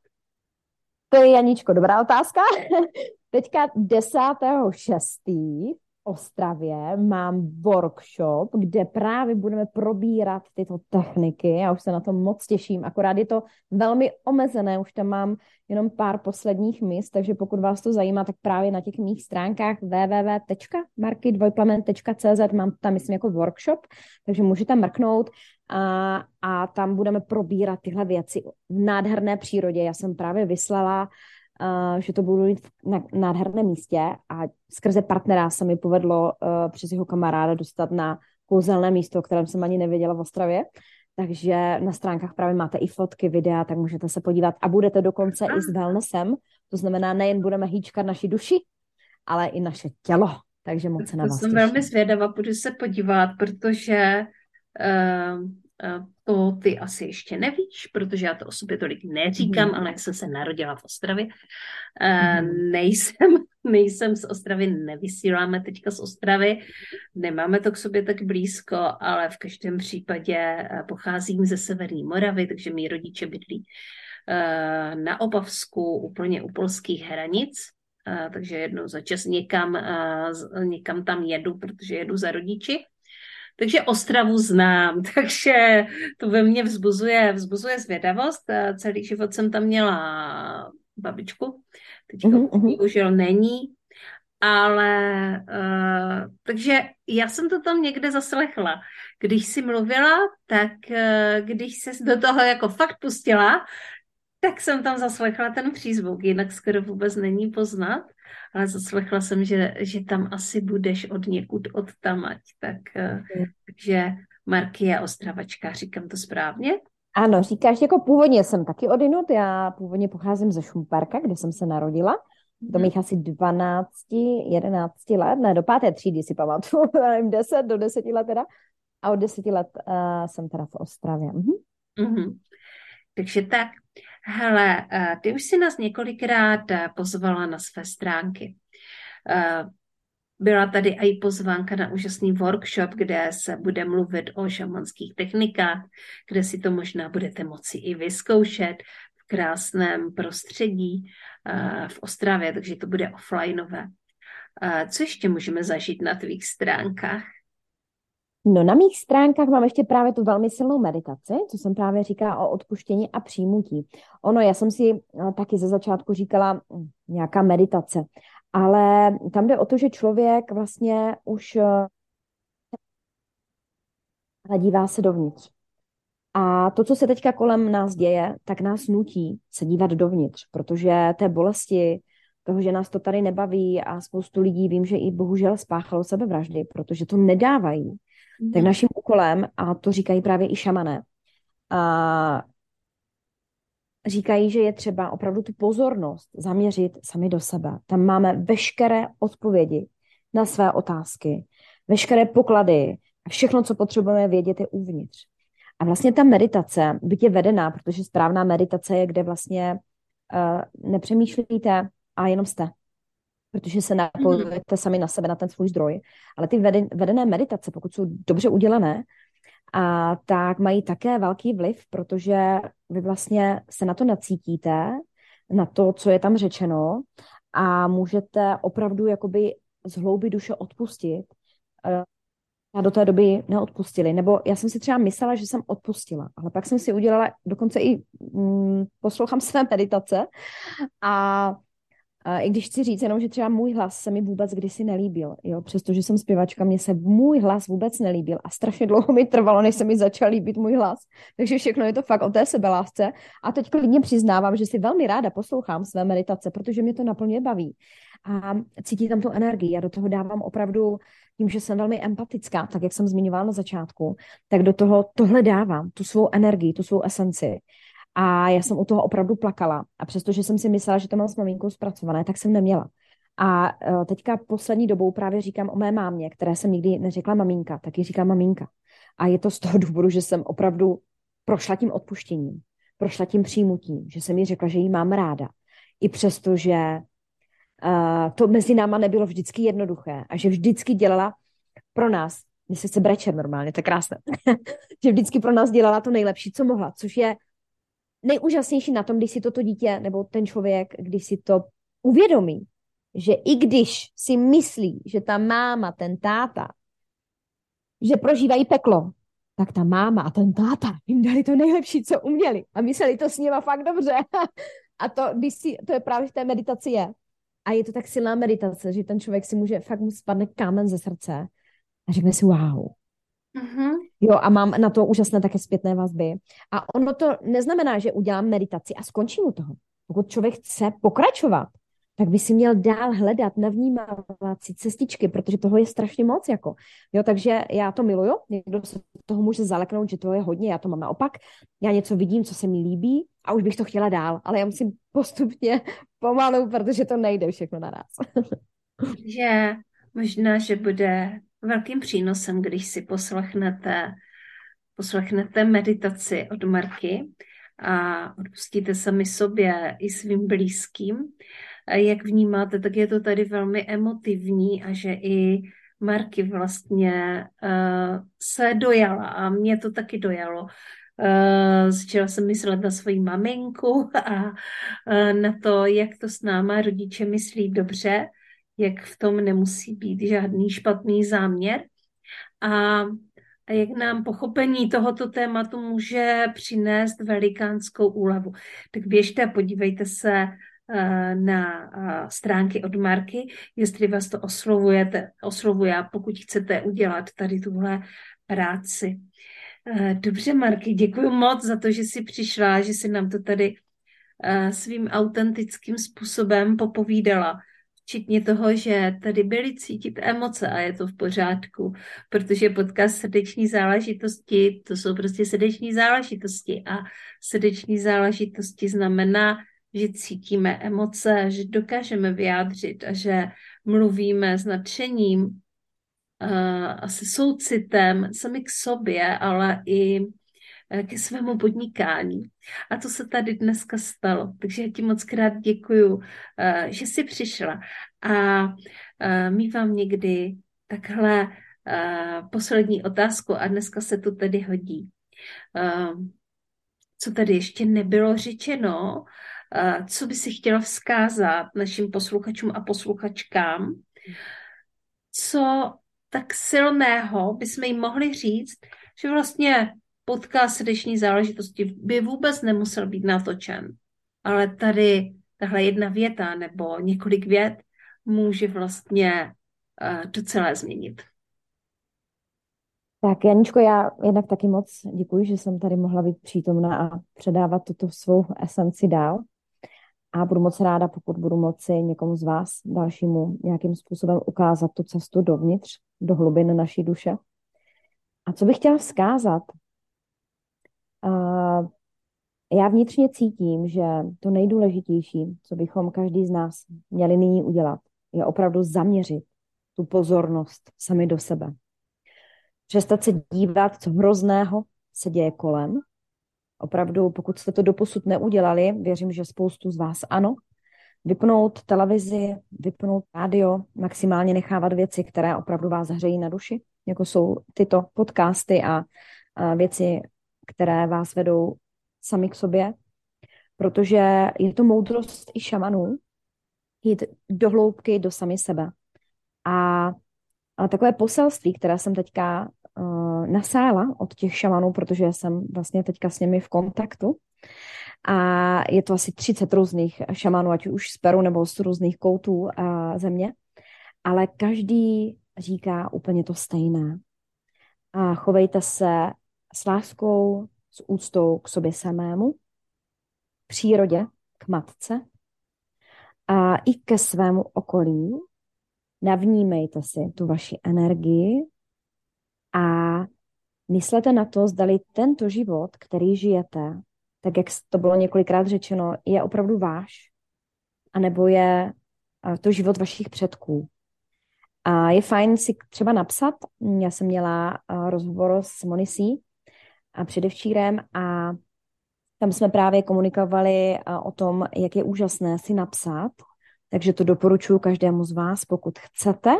Speaker 2: To je, Janičko, dobrá otázka. Teďka 10.6. Ostravě mám workshop, kde právě budeme probírat tyto techniky. Já už se na to moc těším, akorát je to velmi omezené, už tam mám jenom pár posledních míst, takže pokud vás to zajímá, tak právě na těch mých stránkách www.markydvojplament.cz mám tam, myslím, jako workshop, takže můžete mrknout a, a tam budeme probírat tyhle věci v nádherné přírodě. Já jsem právě vyslala uh, že to budu mít na nádherném místě a skrze partnera se mi povedlo uh, přes jeho kamaráda dostat na kouzelné místo, o kterém jsem ani nevěděla v Ostravě. Takže na stránkách právě máte i fotky, videa, tak můžete se podívat a budete dokonce i s wellnessem. To znamená, nejen budeme hýčkat naši duši, ale i naše tělo. Takže moc se na vás
Speaker 1: jsem těším. velmi zvědavá, budu se podívat, protože uh, uh, to ty asi ještě nevíš, protože já to o sobě tolik neříkám, mm. ale jak jsem se narodila v Ostravě, mm. nejsem, nejsem z Ostravy, nevysíláme teďka z Ostravy, nemáme to k sobě tak blízko, ale v každém případě eh, pocházím ze Severní Moravy, takže mý rodiče bydlí eh, na Opavsku, úplně u polských hranic, takže jednou za čas někam, někam tam jedu, protože jedu za rodiči. Takže Ostravu znám, takže to ve mně vzbuzuje, vzbuzuje zvědavost. Celý život jsem tam měla babičku, teď uh-huh. Mhm, bohužel není, ale uh, takže já jsem to tam někde zaslechla. Když si mluvila, tak uh, když se do toho jako fakt pustila, tak jsem tam zaslechla ten přízvuk, jinak skoro vůbec není poznat ale zaslechla jsem, že, že tam asi budeš od někud od tamať, tak, mm. takže Marky je Ostravačka, říkám to správně?
Speaker 2: Ano, říkáš, jako původně jsem taky odinut, já původně pocházím ze Šumperka, kde jsem se narodila, do mých asi 12, 11 let, ne, do páté třídy si pamatuju, nevím, 10, do 10 let teda, a od 10 let uh, jsem teda v Ostravě. Mhm.
Speaker 1: Mm-hmm. Takže tak, hele, eh, ty už si nás několikrát eh, pozvala na své stránky. Eh, byla tady i pozvánka na úžasný workshop, kde se bude mluvit o šamanských technikách, kde si to možná budete moci i vyzkoušet v krásném prostředí v Ostravě, takže to bude offlineové. Co ještě můžeme zažít na tvých stránkách?
Speaker 2: No na mých stránkách mám ještě právě tu velmi silnou meditaci, co jsem právě říkala o odpuštění a přijmutí. Ono, já jsem si eh, taky ze začátku říkala hm, nějaká meditace, ale tam jde o to, že člověk vlastně už eh, dívá se dovnitř. A to, co se teďka kolem nás děje, tak nás nutí se dívat dovnitř, protože té bolesti, toho, že nás to tady nebaví a spoustu lidí vím, že i bohužel spáchalo sebevraždy, protože to nedávají Mm-hmm. Tak naším úkolem, a to říkají právě i šamané, a říkají, že je třeba opravdu tu pozornost zaměřit sami do sebe. Tam máme veškeré odpovědi na své otázky, veškeré poklady a všechno, co potřebujeme vědět, je uvnitř. A vlastně ta meditace, byť je vedená, protože správná meditace je, kde vlastně uh, nepřemýšlíte a jenom jste. Protože se napojujete mm. sami na sebe, na ten svůj zdroj. Ale ty vedené meditace, pokud jsou dobře udělané, a tak mají také velký vliv, protože vy vlastně se na to nacítíte, na to, co je tam řečeno a můžete opravdu jakoby z hlouby duše odpustit. Eh, a do té doby neodpustili. Nebo já jsem si třeba myslela, že jsem odpustila, ale pak jsem si udělala, dokonce i mm, poslouchám své meditace a I když chci říct jenom, že třeba můj hlas se mi vůbec kdysi nelíbil, jo, přestože jsem zpěvačka, mně se můj hlas vůbec nelíbil a strašně dlouho mi trvalo, než se mi začal líbit můj hlas. Takže všechno je to fakt o té sebelásce. A teď klidně přiznávám, že si velmi ráda poslouchám své meditace, protože mě to naplně baví. A cítím tam tu energii. Já do toho dávám opravdu, tím, že jsem velmi empatická, tak jak jsem zmiňovala na začátku, tak do toho tohle dávám, tu svou energii, tu svou esenci. A já jsem u toho opravdu plakala. A přestože jsem si myslela, že to mám s maminkou zpracované, tak jsem neměla. A e, teďka poslední dobou právě říkám o mé mámě, které jsem nikdy neřekla maminka, tak ji říkám maminka. A je to z toho důvodu, že jsem opravdu prošla tím odpuštěním, prošla tím přijmutím, že jsem jí řekla, že jí mám ráda. I přesto, že uh, to mezi náma nebylo vždycky jednoduché a že vždycky dělala pro nás, mě se brečet normálně, to je krásné, že vždycky pro nás dělala to nejlepší, co mohla, což je nejúžasnější na tom, když si toto dítě nebo ten člověk, když si to uvědomí, že i když si myslí, že ta máma, ten táta, že prožívají peklo, tak ta máma a ten táta jim dali to nejlepší, co uměli. A mysleli to s nima fakt dobře. a to, když si, to je právě v té meditaci je. A je to tak silná meditace, že ten člověk si může, fakt mu spadne kámen ze srdce a řekne si wow, Mm-hmm. Jo, a mám na to úžasné také zpětné vazby. A ono to neznamená, že udělám meditaci a skončím u toho. Pokud člověk chce pokračovat, tak by si měl dál hledat, navnímávat si cestičky, protože toho je strašně moc. Jako. Jo, takže já to miluju, někdo se toho může zaleknout, že to je hodně, já to mám naopak. Já něco vidím, co se mi líbí a už bych to chtěla dál, ale já musím postupně pomalu, protože to nejde všechno naraz.
Speaker 1: že možná, že bude velkým přínosem, když si poslechnete, poslechnete meditaci od Marky a odpustíte sami sobě i svým blízkým. Jak vnímáte, tak je to tady velmi emotivní a že i Marky vlastně uh, se dojala a mě to taky dojalo. Uh, začala jsem myslet na svoji maminku a uh, na to, jak to s náma rodiče myslí dobře jak v tom nemusí být žádný špatný záměr a, a jak nám pochopení tohoto tématu může přinést velikánskou úlevu. Tak běžte, podívejte se eh, na eh, stránky od Marky, jestli vás to oslovujete, oslovuje a pokud chcete udělat tady tuhle práci. Eh, dobře, Marky, děkuji moc za to, že jsi přišla, že jsi nám to tady svým autentickým způsobem popovídala včetně toho, že tady byly cítit emoce a je to v pořádku, protože podcast srdeční záležitosti, to jsou prostě srdeční záležitosti a srdeční záležitosti znamená, že cítíme emoce, že dokážeme vyjádřit a že mluvíme s nadšením uh, a se soucitem sami k sobě, ale i Eh, ke svému podnikání. A to se tady dneska stalo. Takže já ti moc krát děkuju, eh, že jsi přišla. A eh, my vám někdy takhle poslední otázku a dneska se to tedy hodí. Co tady ještě nebylo řečeno, co by si chtěla vzkázat našim posluchačům a posluchačkám, co tak silného bychom jim mohli říct, že vlastně podcast srdeční záležitosti by vůbec nemusel být natočen. Ale tady tahle jedna věta nebo několik vět může vlastně uh, to celé změnit.
Speaker 2: Tak Janičko, já jednak taky moc děkuji, že jsem tady mohla být přítomná a předávat tuto svou esenci dál. A budu moc ráda, pokud budu moci někomu z vás dalšímu nějakým způsobem ukázat tu cestu dovnitř, do hlubin naší duše. A co bych chtěla vzkázat, Já vnitřně cítím, že to nejdůležitější, co bychom každý z nás měli nyní udělat, je opravdu zaměřit tu pozornost sami do sebe. Přestat se dívat, co hrozného se děje kolem. Opravdu, pokud jste to doposud neudělali, věřím, že spoustu z vás ano, vypnout televizi, vypnout rádio, maximálně nechávat věci, které opravdu vás hřejí na duši, jako jsou tyto podcasty a, a věci, které vás vedou sami k sobě, protože je to moudrost i šamanů jít do hloubky, do sami sebe. A, a takové poselství, které jsem teďka uh, nasála od těch šamanů, protože jsem vlastně teďka s nimi v kontaktu, a je to asi 30 různých šamanů, ať už z Peru nebo z různých koutů uh, země, ale každý říká úplně to stejné. A chovejte se s láskou, s úctou k sobě samému, k přírodě, k matce a i ke svému okolí. Navnímejte si tu vaši energii a myslete na to, zdali tento život, který žijete, tak jak to bylo několikrát řečeno, je opravdu váš, anebo je to život vašich předků. A je fajn si třeba napsat, já jsem měla rozhovor s Monisí, a předevčírem a tam jsme právě komunikovali o tom, jak je úžasné si napsat, takže to doporučuji každému z vás, pokud chcete.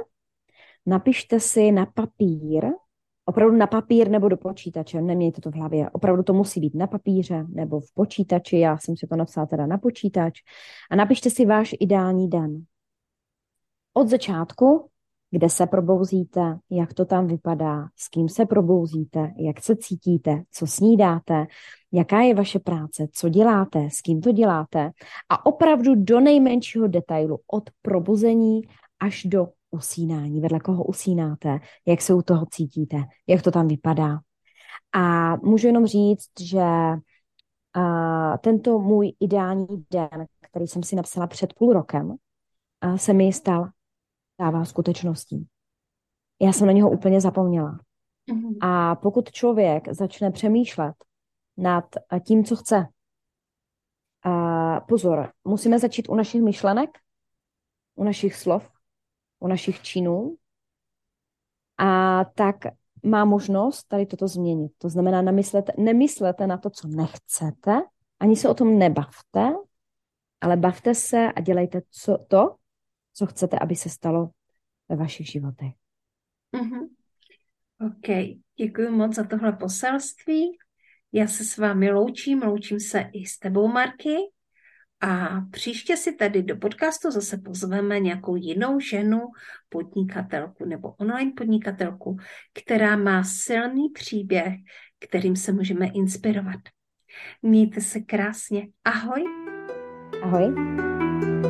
Speaker 2: Napište si na papír, opravdu na papír nebo do počítače, nemějte to v hlavě, opravdu to musí být na papíře nebo v počítači, já jsem si to napsala teda na počítač a napište si váš ideální den. Od začátku kde se probouzíte, jak to tam vypadá, s kým se probouzíte, jak se cítíte, co snídáte, jaká je vaše práce, co děláte, s kým to děláte a opravdu do nejmenšího detailu od probuzení až do usínání, vedle koho usínáte, jak se u toho cítíte, jak to tam vypadá. A můžu jenom říct, že a, tento můj ideální den, který jsem si napsala před půl rokem, a, se mi stal stává skutečností. Já jsem na něho úplně zapomněla. Mm-hmm. A pokud člověk začne přemýšlet nad tím, co chce, a pozor, musíme začít u našich myšlenek, u našich slov, u našich činů, a tak má možnost tady toto změnit. To znamená, nemyslete, nemyslete na to, co nechcete, ani se o tom nebavte, ale bavte se a dělejte co, to, co chcete, aby se stalo ve vašich životech.
Speaker 1: Mm-hmm. OK, děkuji moc za tohle poselství. Já se s vámi loučím, loučím se i s tebou, Marky. A příště si tady do podcastu zase pozveme nějakou jinou ženu, podnikatelku nebo online podnikatelku, která má silný příběh, kterým se můžeme inspirovat. Mějte se krásně. Ahoj.
Speaker 2: Ahoj.